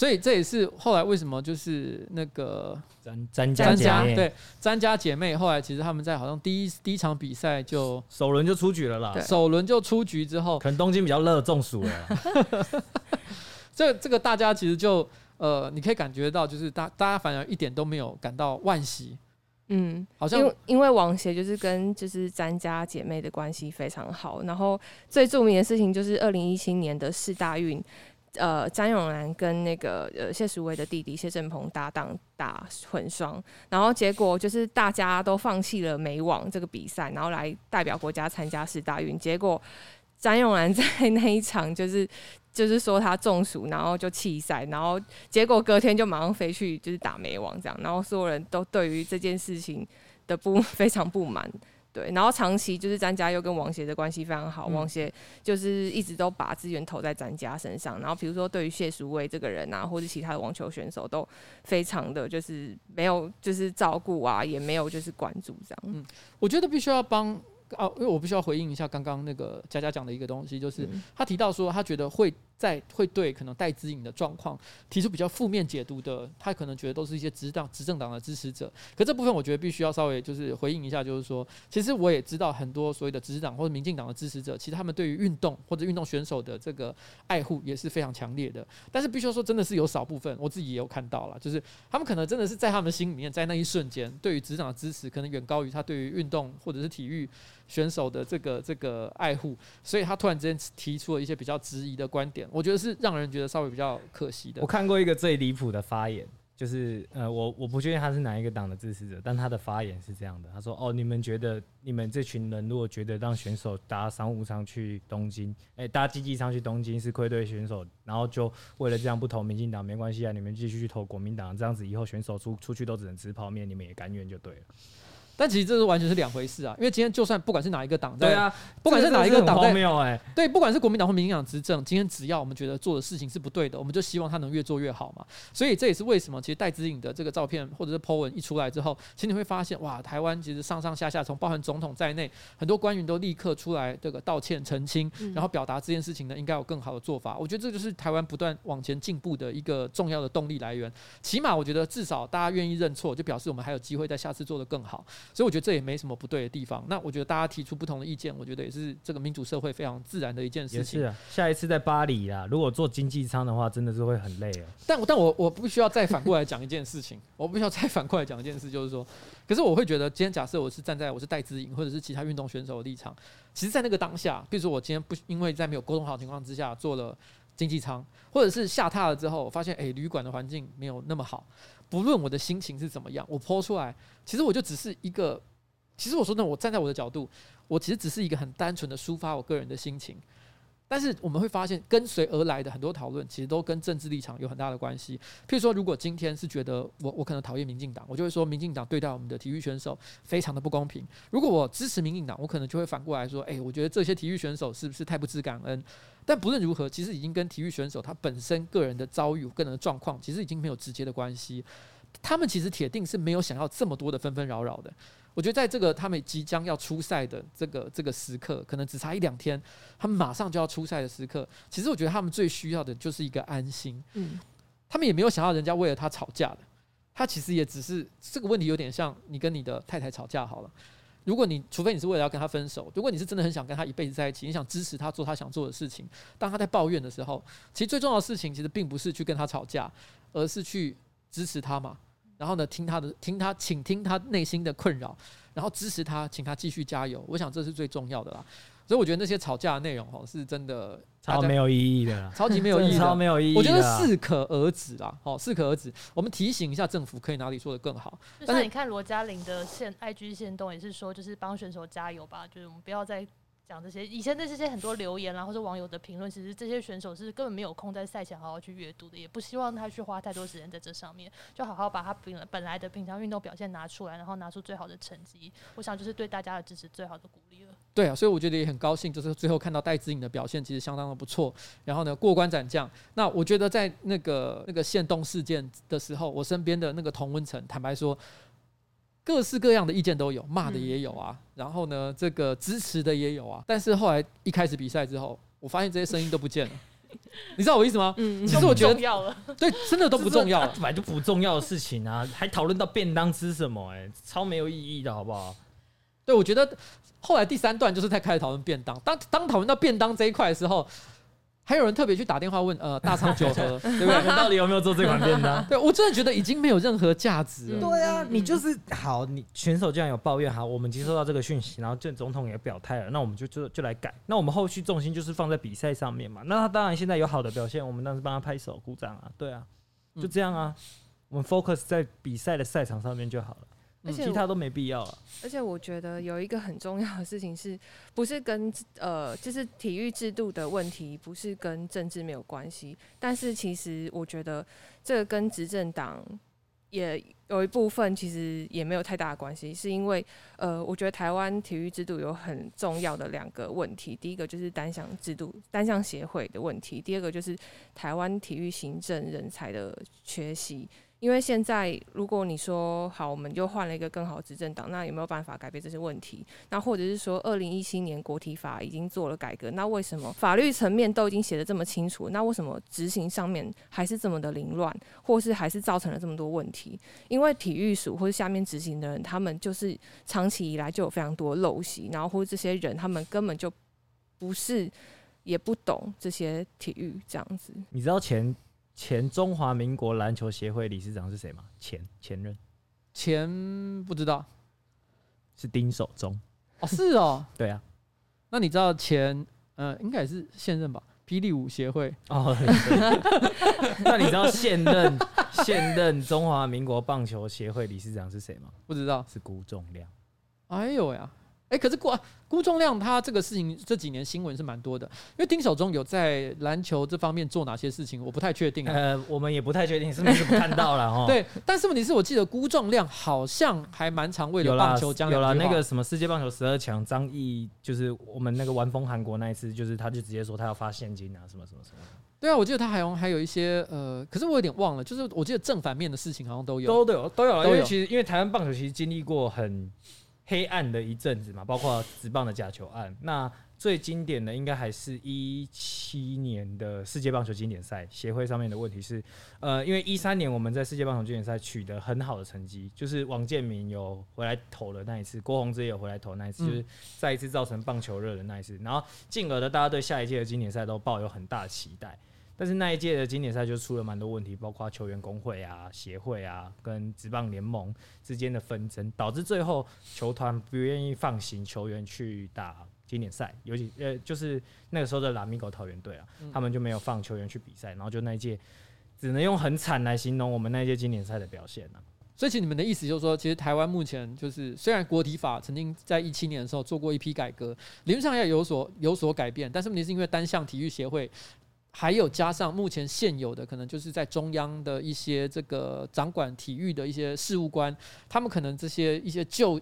所以这也是后来为什么就是那个詹詹家家对詹家姐妹后来其实他们在好像第一第一场比赛就首轮就出局了啦，首轮就出局之后，可能东京比较热中暑了。这这个大家其实就呃，你可以感觉到就是大大家反而一点都没有感到惋惜，嗯，好像因为因为王协就是跟就是詹家姐妹的关系非常好，然后最著名的事情就是二零一七年的世大运。呃，詹永兰跟那个呃谢淑薇的弟弟谢振鹏搭档打混双，然后结果就是大家都放弃了美网这个比赛，然后来代表国家参加世大运。结果詹永兰 在那一场就是就是说他中暑，然后就弃赛，然后结果隔天就马上飞去就是打美网这样，然后所有人都对于这件事情的不 非常不满。对，然后长期就是詹家又跟王协的关系非常好，嗯、王协就是一直都把资源投在詹家身上。然后比如说对于谢淑薇这个人啊，或者其他的网球选手，都非常的就是没有就是照顾啊，也没有就是关注这样。嗯，我觉得必须要帮啊，因为我必须要回应一下刚刚那个佳佳讲的一个东西，就是他提到说他觉得会。在会对可能戴资颖的状况提出比较负面解读的，他可能觉得都是一些执党执政党的支持者。可这部分我觉得必须要稍微就是回应一下，就是说，其实我也知道很多所谓的执政党或者民进党的支持者，其实他们对于运动或者运动选手的这个爱护也是非常强烈的。但是必须要说，真的是有少部分，我自己也有看到了，就是他们可能真的是在他们心里面，在那一瞬间，对于执政党的支持可能远高于他对于运动或者是体育选手的这个这个爱护，所以他突然之间提出了一些比较质疑的观点，我觉得是让人觉得稍微比较可惜的。我看过一个最离谱的发言。就是呃，我我不确定他是哪一个党的支持者，但他的发言是这样的，他说：“哦，你们觉得你们这群人如果觉得让选手搭商务舱去东京，哎、搭经济舱去东京是愧对选手，然后就为了这样不投民进党没关系啊，你们继续去投国民党，这样子以后选手出出去都只能吃泡面，你们也甘愿就对了。”但其实这是完全是两回事啊，因为今天就算不管是哪一个党，对啊，不管是哪一个党在，没有哎，对，不管是国民党或民进党执政，今天只要我们觉得做的事情是不对的，我们就希望他能越做越好嘛。所以这也是为什么，其实戴资颖的这个照片或者是 po 文一出来之后，其实你会发现，哇，台湾其实上上下下，从包含总统在内，很多官员都立刻出来这个道歉澄清，然后表达这件事情呢应该有更好的做法。我觉得这就是台湾不断往前进步的一个重要的动力来源。起码我觉得至少大家愿意认错，就表示我们还有机会在下次做得更好。所以我觉得这也没什么。不对的地方，那我觉得大家提出不同的意见，我觉得也是这个民主社会非常自然的一件事情。也是啊，下一次在巴黎啊，如果坐经济舱的话，真的是会很累啊。但但我我不需要再反过来讲一件事情，我不需要再反过来讲一件事，就是说，可是我会觉得，今天假设我是站在我是戴资颖或者是其他运动选手的立场，其实，在那个当下，比如说我今天不因为在没有沟通好的情况之下做了经济舱，或者是下榻了之后，我发现诶旅馆的环境没有那么好，不论我的心情是怎么样，我泼出来，其实我就只是一个。其实我说呢，我站在我的角度，我其实只是一个很单纯的抒发我个人的心情。但是我们会发现，跟随而来的很多讨论，其实都跟政治立场有很大的关系。譬如说，如果今天是觉得我我可能讨厌民进党，我就会说民进党对待我们的体育选手非常的不公平。如果我支持民进党，我可能就会反过来说，诶，我觉得这些体育选手是不是太不知感恩？但不论如何，其实已经跟体育选手他本身个人的遭遇、个人的状况，其实已经没有直接的关系。他们其实铁定是没有想要这么多的纷纷扰扰的。我觉得在这个他们即将要出赛的这个这个时刻，可能只差一两天，他们马上就要出赛的时刻，其实我觉得他们最需要的就是一个安心。嗯，他们也没有想要人家为了他吵架的，他其实也只是这个问题有点像你跟你的太太吵架好了。如果你除非你是为了要跟他分手，如果你是真的很想跟他一辈子在一起，你想支持他做他想做的事情，当他在抱怨的时候，其实最重要的事情其实并不是去跟他吵架，而是去支持他嘛。然后呢，听他的，听他，请听他内心的困扰，然后支持他，请他继续加油。我想这是最重要的啦。所以我觉得那些吵架的内容哦，是真的超没有意义的，超级没有意义，超没有意义。我觉得适可而止啦，哦，适可而止。我们提醒一下政府，可以哪里做的更好。就像你看罗嘉玲的限 IG 限动也是说，就是帮选手加油吧，就是我们不要再。讲这些以前的这些很多留言，然后或者网友的评论，其实这些选手是根本没有空在赛前好好去阅读的，也不希望他去花太多时间在这上面，就好好把他本本来的平常运动表现拿出来，然后拿出最好的成绩。我想就是对大家的支持最好的鼓励了。对啊，所以我觉得也很高兴，就是最后看到戴资颖的表现其实相当的不错，然后呢过关斩将。那我觉得在那个那个限动事件的时候，我身边的那个童温成，坦白说。各式各样的意见都有，骂的也有啊，然后呢，这个支持的也有啊。但是后来一开始比赛之后，我发现这些声音都不见了。你知道我意思吗？嗯，其实我觉得对，真的都不重要了，本来就不重要的事情啊，还讨论到便当吃什么？哎，超没有意义的，好不好？对，我觉得后来第三段就是在开始讨论便当。当当讨论到便当这一块的时候。还有人特别去打电话问，呃，大仓九和，对不对？我 到底有没有做这款便当？对，我真的觉得已经没有任何价值了。对啊，你就是好，你选手既然有抱怨，好，我们接收到这个讯息，然后这总统也表态了，那我们就就就来改。那我们后续重心就是放在比赛上面嘛。那他当然现在有好的表现，我们当时帮他拍手鼓掌啊。对啊，就这样啊，我们 focus 在比赛的赛场上面就好了。而且其他都没必要了。而且我觉得有一个很重要的事情是，不是跟呃，就是体育制度的问题，不是跟政治没有关系。但是其实我觉得这个跟执政党也有一部分其实也没有太大的关系，是因为呃，我觉得台湾体育制度有很重要的两个问题，第一个就是单项制度、单项协会的问题，第二个就是台湾体育行政人才的缺席。因为现在，如果你说好，我们就换了一个更好执政党，那有没有办法改变这些问题？那或者是说，二零一七年国体法已经做了改革，那为什么法律层面都已经写得这么清楚，那为什么执行上面还是这么的凌乱，或是还是造成了这么多问题？因为体育署或者下面执行的人，他们就是长期以来就有非常多陋习，然后或者这些人他们根本就不是也不懂这些体育这样子。你知道前？前中华民国篮球协会理事长是谁吗？前前任，前不知道，是丁守中。哦，是哦，对啊。那你知道前呃，应该也是现任吧？霹雳舞协会哦，那你知道现任现任中华民国棒球协会理事长是谁吗？不知道，是辜仲亮。哎呦呀！哎、欸，可是辜辜仲谅他这个事情这几年新闻是蛮多的，因为丁守中有在篮球这方面做哪些事情，我不太确定。呃，我们也不太确定，是没怎么看到了哈。对，但是问题是我记得辜仲谅好像还蛮常为了棒球讲有了那个什么世界棒球十二强，张毅就是我们那个玩疯韩国那一次，就是他就直接说他要发现金啊，什么什么什么。对啊，我记得他还有还有一些呃，可是我有点忘了，就是我记得正反面的事情好像都有，都都有都有，因为其实因为台湾棒球其实经历过很。黑暗的一阵子嘛，包括职棒的假球案。那最经典的应该还是一七年的世界棒球经典赛协会上面的问题是，呃，因为一三年我们在世界棒球经典赛取得很好的成绩，就是王建民有回来投的那一次，郭泓志也有回来投那一次，就是再一次造成棒球热的那一次，然后进而的大家对下一届的经典赛都抱有很大的期待。但是那一届的经典赛就出了蛮多问题，包括球员工会啊、协会啊跟职棒联盟之间的纷争，导致最后球团不愿意放行球员去打经典赛，尤其呃就是那个时候的拉米狗桃园队啊，他们就没有放球员去比赛，然后就那一届只能用很惨来形容我们那一届经典赛的表现了。所以，其实你们的意思就是说，其实台湾目前就是虽然国体法曾经在一七年的时候做过一批改革，理论上要有所有所改变，但是问题是因为单项体育协会。还有加上目前现有的，可能就是在中央的一些这个掌管体育的一些事务官，他们可能这些一些旧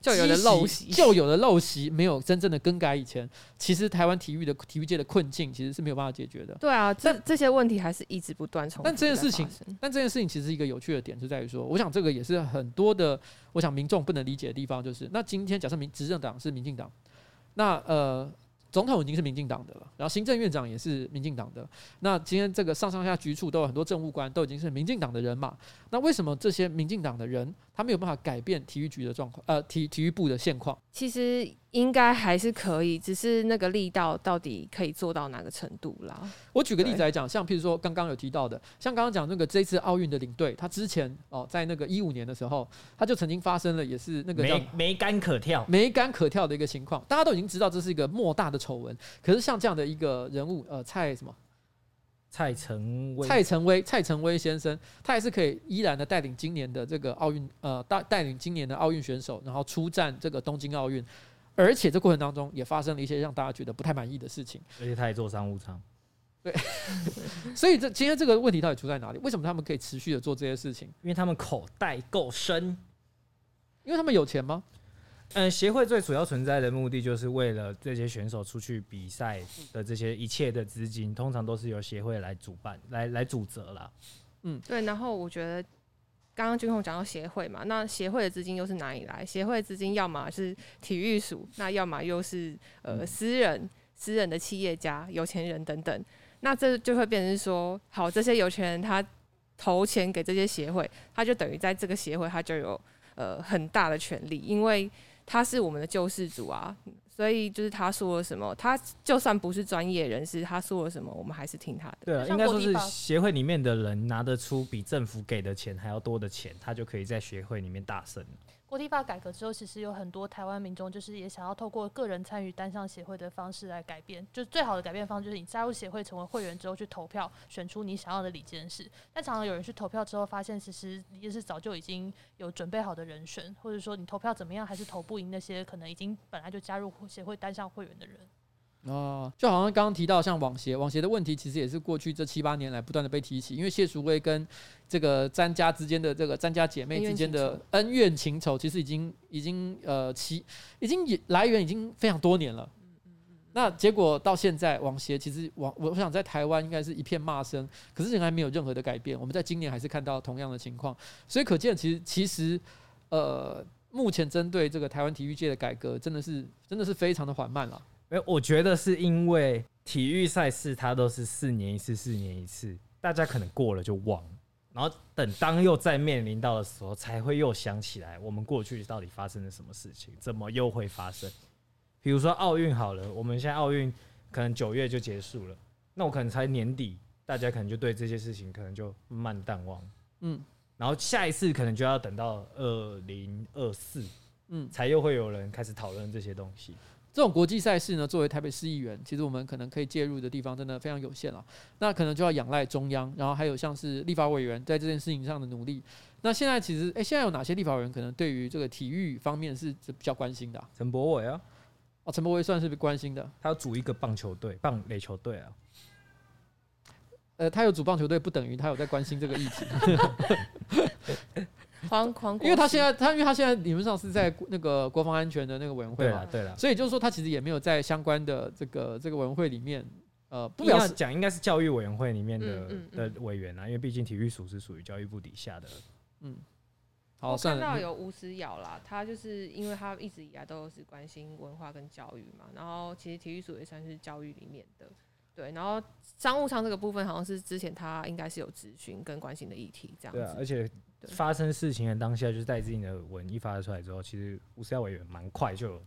旧有的陋习、旧有的陋习没有真正的更改以前，其实台湾体育的体育界的困境其实是没有办法解决的。对啊，这这些问题还是一直不断重复。但这件事情，但这件事情其实一个有趣的点就在于说，我想这个也是很多的，我想民众不能理解的地方，就是那今天假设民执政党是民进党，那呃。总统已经是民进党的了，然后行政院长也是民进党的。那今天这个上上下局处都有很多政务官，都已经是民进党的人马。那为什么这些民进党的人他没有办法改变体育局的状况？呃，体体育部的现况？其实。应该还是可以，只是那个力道到底可以做到哪个程度啦？我举个例子来讲，像譬如说刚刚有提到的，像刚刚讲那个这次奥运的领队，他之前哦，在那个一五年的时候，他就曾经发生了也是那个叫没没杆可跳，没杆可跳的一个情况，大家都已经知道这是一个莫大的丑闻。可是像这样的一个人物，呃，蔡什么？蔡成威，蔡成威，蔡成威先生，他还是可以依然的带领今年的这个奥运，呃，带带领今年的奥运选手，然后出战这个东京奥运。而且这过程当中也发生了一些让大家觉得不太满意的事情，而且他也做商务舱，对，所以这今天这个问题到底出在哪里？为什么他们可以持续的做这些事情？因为他们口袋够深，因为他们有钱吗？嗯，协会最主要存在的目的就是为了这些选手出去比赛的这些一切的资金，通常都是由协会来主办、来来主责啦。嗯，对。然后我觉得。刚刚军宏讲到协会嘛，那协会的资金又是哪里来？协会资金要么是体育署，那要么又是呃私人、私人的企业家、有钱人等等。那这就会变成说，好，这些有钱人他投钱给这些协会，他就等于在这个协会他就有呃很大的权利，因为他是我们的救世主啊。所以就是他说了什么，他就算不是专业人士，他说了什么，我们还是听他的。对啊，应该说是协会里面的人拿得出比政府给的钱还要多的钱，他就可以在协会里面大胜。国际法改革之后，其实有很多台湾民众就是也想要透过个人参与单项协会的方式来改变。就最好的改变方式就是你加入协会成为会员之后去投票，选出你想要的里监事。但常常有人去投票之后，发现其实理监事早就已经有准备好的人选，或者说你投票怎么样，还是投不赢那些可能已经本来就加入协会单项会员的人。哦，就好像刚刚提到像网协，网协的问题其实也是过去这七八年来不断的被提起，因为谢淑薇跟这个詹家之间的这个詹家姐妹之间的恩怨情仇，其实已经已经呃其已经来源已经非常多年了。那结果到现在网协其实网我想在台湾应该是一片骂声，可是仍然没有任何的改变。我们在今年还是看到同样的情况，所以可见其实其实呃目前针对这个台湾体育界的改革，真的是真的是非常的缓慢了。哎，我觉得是因为体育赛事它都是四年一次，四年一次，大家可能过了就忘了，然后等当又再面临到的时候，才会又想起来我们过去到底发生了什么事情，怎么又会发生？比如说奥运好了，我们现在奥运可能九月就结束了，那我可能才年底，大家可能就对这些事情可能就慢慢淡忘，嗯，然后下一次可能就要等到二零二四。嗯，才又会有人开始讨论这些东西。这种国际赛事呢，作为台北市议员，其实我们可能可以介入的地方真的非常有限了。那可能就要仰赖中央，然后还有像是立法委员在这件事情上的努力。那现在其实，哎，现在有哪些立法委员可能对于这个体育方面是比较关心的啊？陈柏伟啊，哦，陈柏伟算是关心的，他要组一个棒球队、棒垒球队啊。呃，他有组棒球队，不等于他有在关心这个议题。黄黄，因为他现在他因为他现在理论上是在那个国防安全的那个委员会嘛，对了，所以就是说他其实也没有在相关的这个这个委员会里面，呃，不要讲应该是教育委员会里面的嗯嗯嗯的委员啊，因为毕竟体育署是属于教育部底下的。嗯，好，我算了，看到有吴思瑶啦，他就是因为他一直以来都是关心文化跟教育嘛，然后其实体育署也算是教育里面的。对，然后商务舱这个部分好像是之前他应该是有咨询跟关心的议题这样子。对啊，而且发生事情的当下，就是戴志颖的文一发出来之后，其实吴思耀委员蛮快就有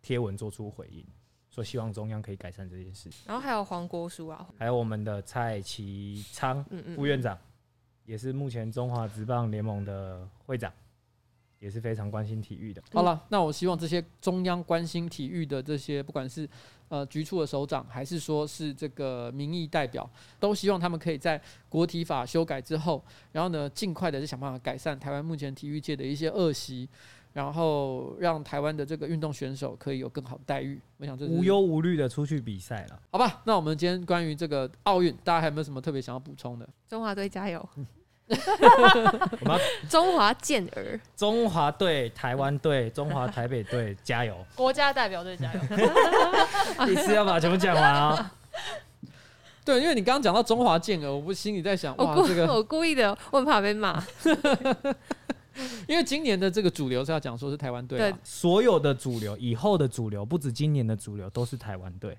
贴文做出回应，说希望中央可以改善这件事情。然后还有黄国书啊，还有我们的蔡其昌副院长，也是目前中华职棒联盟的会长。也是非常关心体育的。好了，那我希望这些中央关心体育的这些，不管是呃局处的首长，还是说是这个民意代表，都希望他们可以在国体法修改之后，然后呢，尽快的去想办法改善台湾目前体育界的一些恶习，然后让台湾的这个运动选手可以有更好的待遇。我想这是无忧无虑的出去比赛了。好吧，那我们今天关于这个奥运，大家还有没有什么特别想要补充的？中华队加油！我们中华健儿，中华队、台湾队、中华台北队加油！国家代表队加油！一次要把全部讲完啊！对，因为你刚刚讲到中华健儿，我不心里在想，哇，我这个我故意的，我很怕被骂。因为今年的这个主流是要讲说是台湾队，对，所有的主流，以后的主流，不止今年的主流，都是台湾队。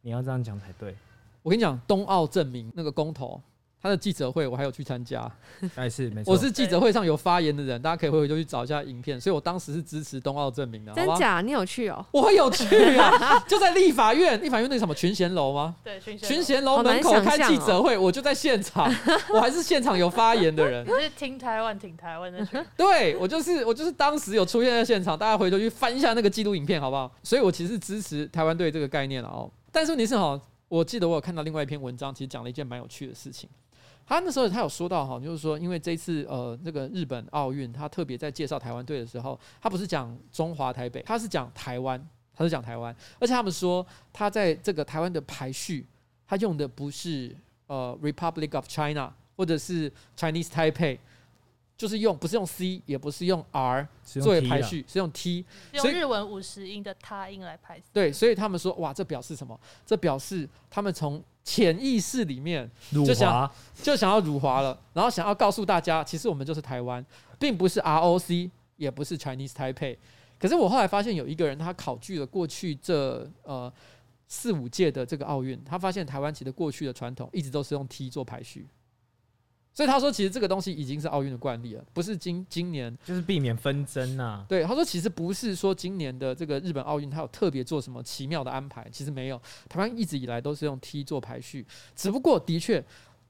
你要这样讲才对。我跟你讲，冬奥证明那个公投。他的记者会我还有去参加，还是没错。我是记者会上有发言的人，大家可以回回就去找一下影片。所以我当时是支持冬奥证明的，真假？你有去哦？我有去啊，就在立法院，立法院那个什么群贤楼吗？对，群贤楼门口开记者会，我就在现场，我还是现场有发言的人。你是听台湾，听台湾的。对，我就是我就是当时有出现在现场，大家回头去翻一下那个记录影片，好不好？所以我其实支持台湾队这个概念了哦。但是问题是哈，我记得我有看到另外一篇文章，其实讲了一件蛮有趣的事情。他那时候他有说到哈，就是说，因为这次呃那个日本奥运，他特别在介绍台湾队的时候，他不是讲中华台北，他是讲台湾，他是讲台湾，而且他们说他在这个台湾的排序，他用的不是呃 Republic of China 或者是 Chinese Taipei。就是用不是用 C，也不是用 R 作为排序，是用 T，用日文五十音的他音来排。对，所以他们说，哇，这表示什么？这表示他们从潜意识里面就想就想要辱华了，然后想要告诉大家，其实我们就是台湾，并不是 ROC，也不是 Chinese Taipei。可是我后来发现有一个人，他考据了过去这呃四五届的这个奥运，他发现台湾其实过去的传统一直都是用 T 做排序。所以他说，其实这个东西已经是奥运的惯例了，不是今今年就是避免纷争呐。对，他说其实不是说今年的这个日本奥运，他有特别做什么奇妙的安排，其实没有。台湾一直以来都是用 T 做排序，只不过的确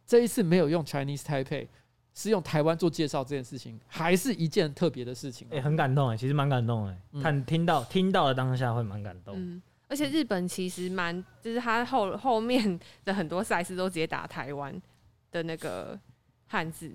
这一次没有用 Chinese Taipei，是用台湾做介绍这件事情，还是一件特别的事情。哎，很感动哎，其实蛮感动哎，看听到听到的当下会蛮感动。嗯，而且日本其实蛮，就是他后后面的很多赛事都直接打台湾的那个汉字。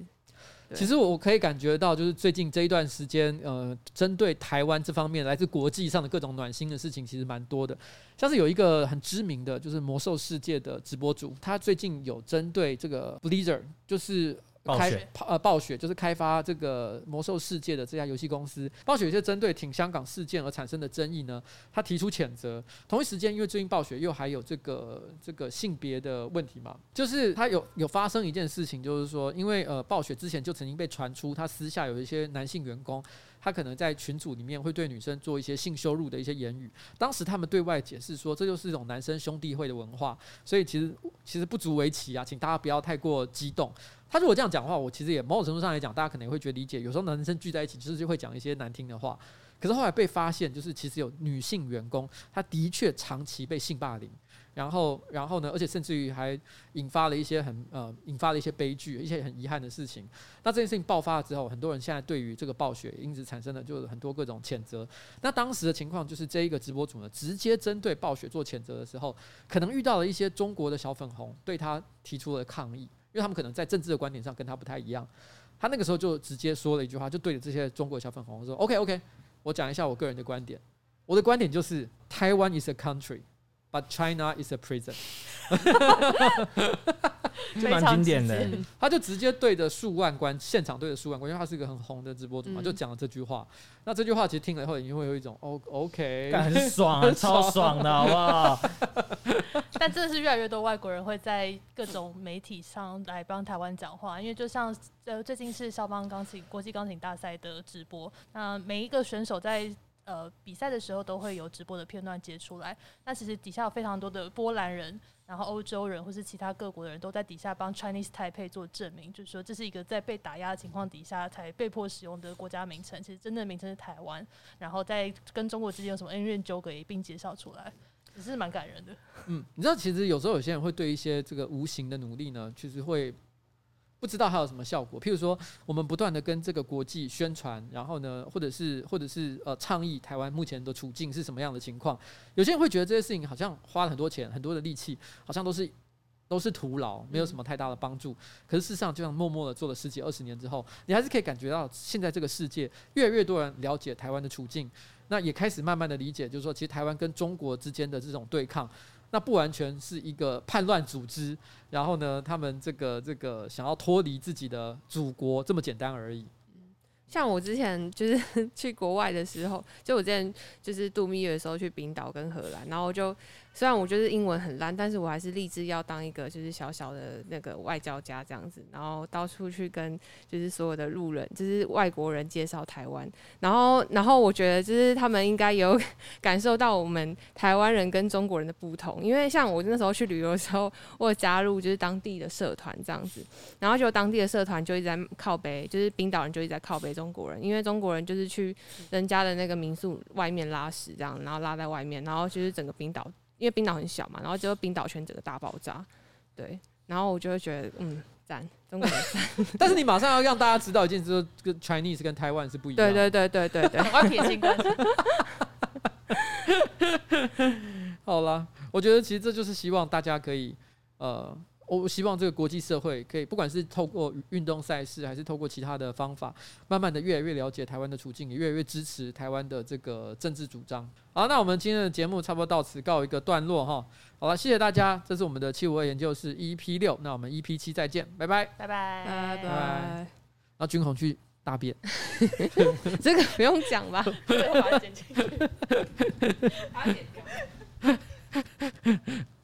其实我可以感觉到，就是最近这一段时间，呃，针对台湾这方面来自国际上的各种暖心的事情，其实蛮多的。像是有一个很知名的就是魔兽世界的直播主，他最近有针对这个 Blizzard，就是。开呃暴雪就是开发这个魔兽世界的这家游戏公司，暴雪就针对挺香港事件而产生的争议呢，他提出谴责。同一时间，因为最近暴雪又还有这个这个性别的问题嘛，就是他有有发生一件事情，就是说，因为呃暴雪之前就曾经被传出他私下有一些男性员工。他可能在群组里面会对女生做一些性羞辱的一些言语，当时他们对外解释说，这就是一种男生兄弟会的文化，所以其实其实不足为奇啊，请大家不要太过激动。他如果这样讲话，我其实也某种程度上来讲，大家可能也会觉得理解。有时候男生聚在一起，其实就会讲一些难听的话。可是后来被发现，就是其实有女性员工，她的确长期被性霸凌。然后，然后呢？而且甚至于还引发了一些很呃，引发了一些悲剧，一些很遗憾的事情。那这件事情爆发了之后，很多人现在对于这个暴雪因此产生了就是很多各种谴责。那当时的情况就是，这一个直播主呢，直接针对暴雪做谴责的时候，可能遇到了一些中国的小粉红对他提出了抗议，因为他们可能在政治的观点上跟他不太一样。他那个时候就直接说了一句话，就对着这些中国小粉红说：“OK OK，我讲一下我个人的观点。我的观点就是，Taiwan is a country。” But China is a prison，这蛮经典的。他就直接对着数万观现场对着数万观，因为他是一个很红的直播主嘛，就讲了这句话。那这句话其实听了以后，你会有一种哦，OK，很爽啊，超爽的，好不好？但真的是越来越多外国人会在各种媒体上来帮台湾讲话，因为就像呃最近是肖邦钢琴国际钢琴大赛的直播，那每一个选手在。呃，比赛的时候都会有直播的片段接出来。那其实底下有非常多的波兰人，然后欧洲人或是其他各国的人都在底下帮 Chinese Taipei 做证明，就是说这是一个在被打压的情况底下才被迫使用的国家名称。其实真正的名称是台湾，然后在跟中国之间有什么恩怨纠葛也并介绍出来，也是蛮感人的。嗯，你知道，其实有时候有些人会对一些这个无形的努力呢，其实会。不知道还有什么效果？譬如说，我们不断的跟这个国际宣传，然后呢，或者是或者是呃倡议台湾目前的处境是什么样的情况？有些人会觉得这些事情好像花了很多钱、很多的力气，好像都是都是徒劳，没有什么太大的帮助。可是事实上，就像默默的做了十几二十年之后，你还是可以感觉到，现在这个世界越来越多人了解台湾的处境，那也开始慢慢的理解，就是说，其实台湾跟中国之间的这种对抗。那不完全是一个叛乱组织，然后呢，他们这个这个想要脱离自己的祖国这么简单而已。像我之前就是 去国外的时候，就我之前就是度蜜月的时候去冰岛跟荷兰，然后就。虽然我觉得英文很烂，但是我还是立志要当一个就是小小的那个外交家这样子，然后到处去跟就是所有的路人，就是外国人介绍台湾。然后，然后我觉得就是他们应该有 感受到我们台湾人跟中国人的不同，因为像我那时候去旅游的时候，我有加入就是当地的社团这样子，然后就当地的社团就一直在靠北，就是冰岛人就一直在靠北中国人，因为中国人就是去人家的那个民宿外面拉屎这样，然后拉在外面，然后就是整个冰岛。因为冰岛很小嘛，然后就冰岛圈整个大爆炸，对，然后我就会觉得，嗯，赞，中国人赞。但是你马上要让大家知道一件事，跟 Chinese 跟台湾是不一样。对对对对对对，我要撇清关系。好了，我觉得其实这就是希望大家可以，呃。我希望这个国际社会可以，不管是透过运动赛事，还是透过其他的方法，慢慢的越来越了解台湾的处境，也越来越支持台湾的这个政治主张。好，那我们今天的节目差不多到此告一个段落哈。好了，谢谢大家，这是我们的七五二研究室 EP 六，那我们 EP 七再见，拜拜，拜拜，拜拜。然后君宏去大便，这个不用讲吧？把它剪进去。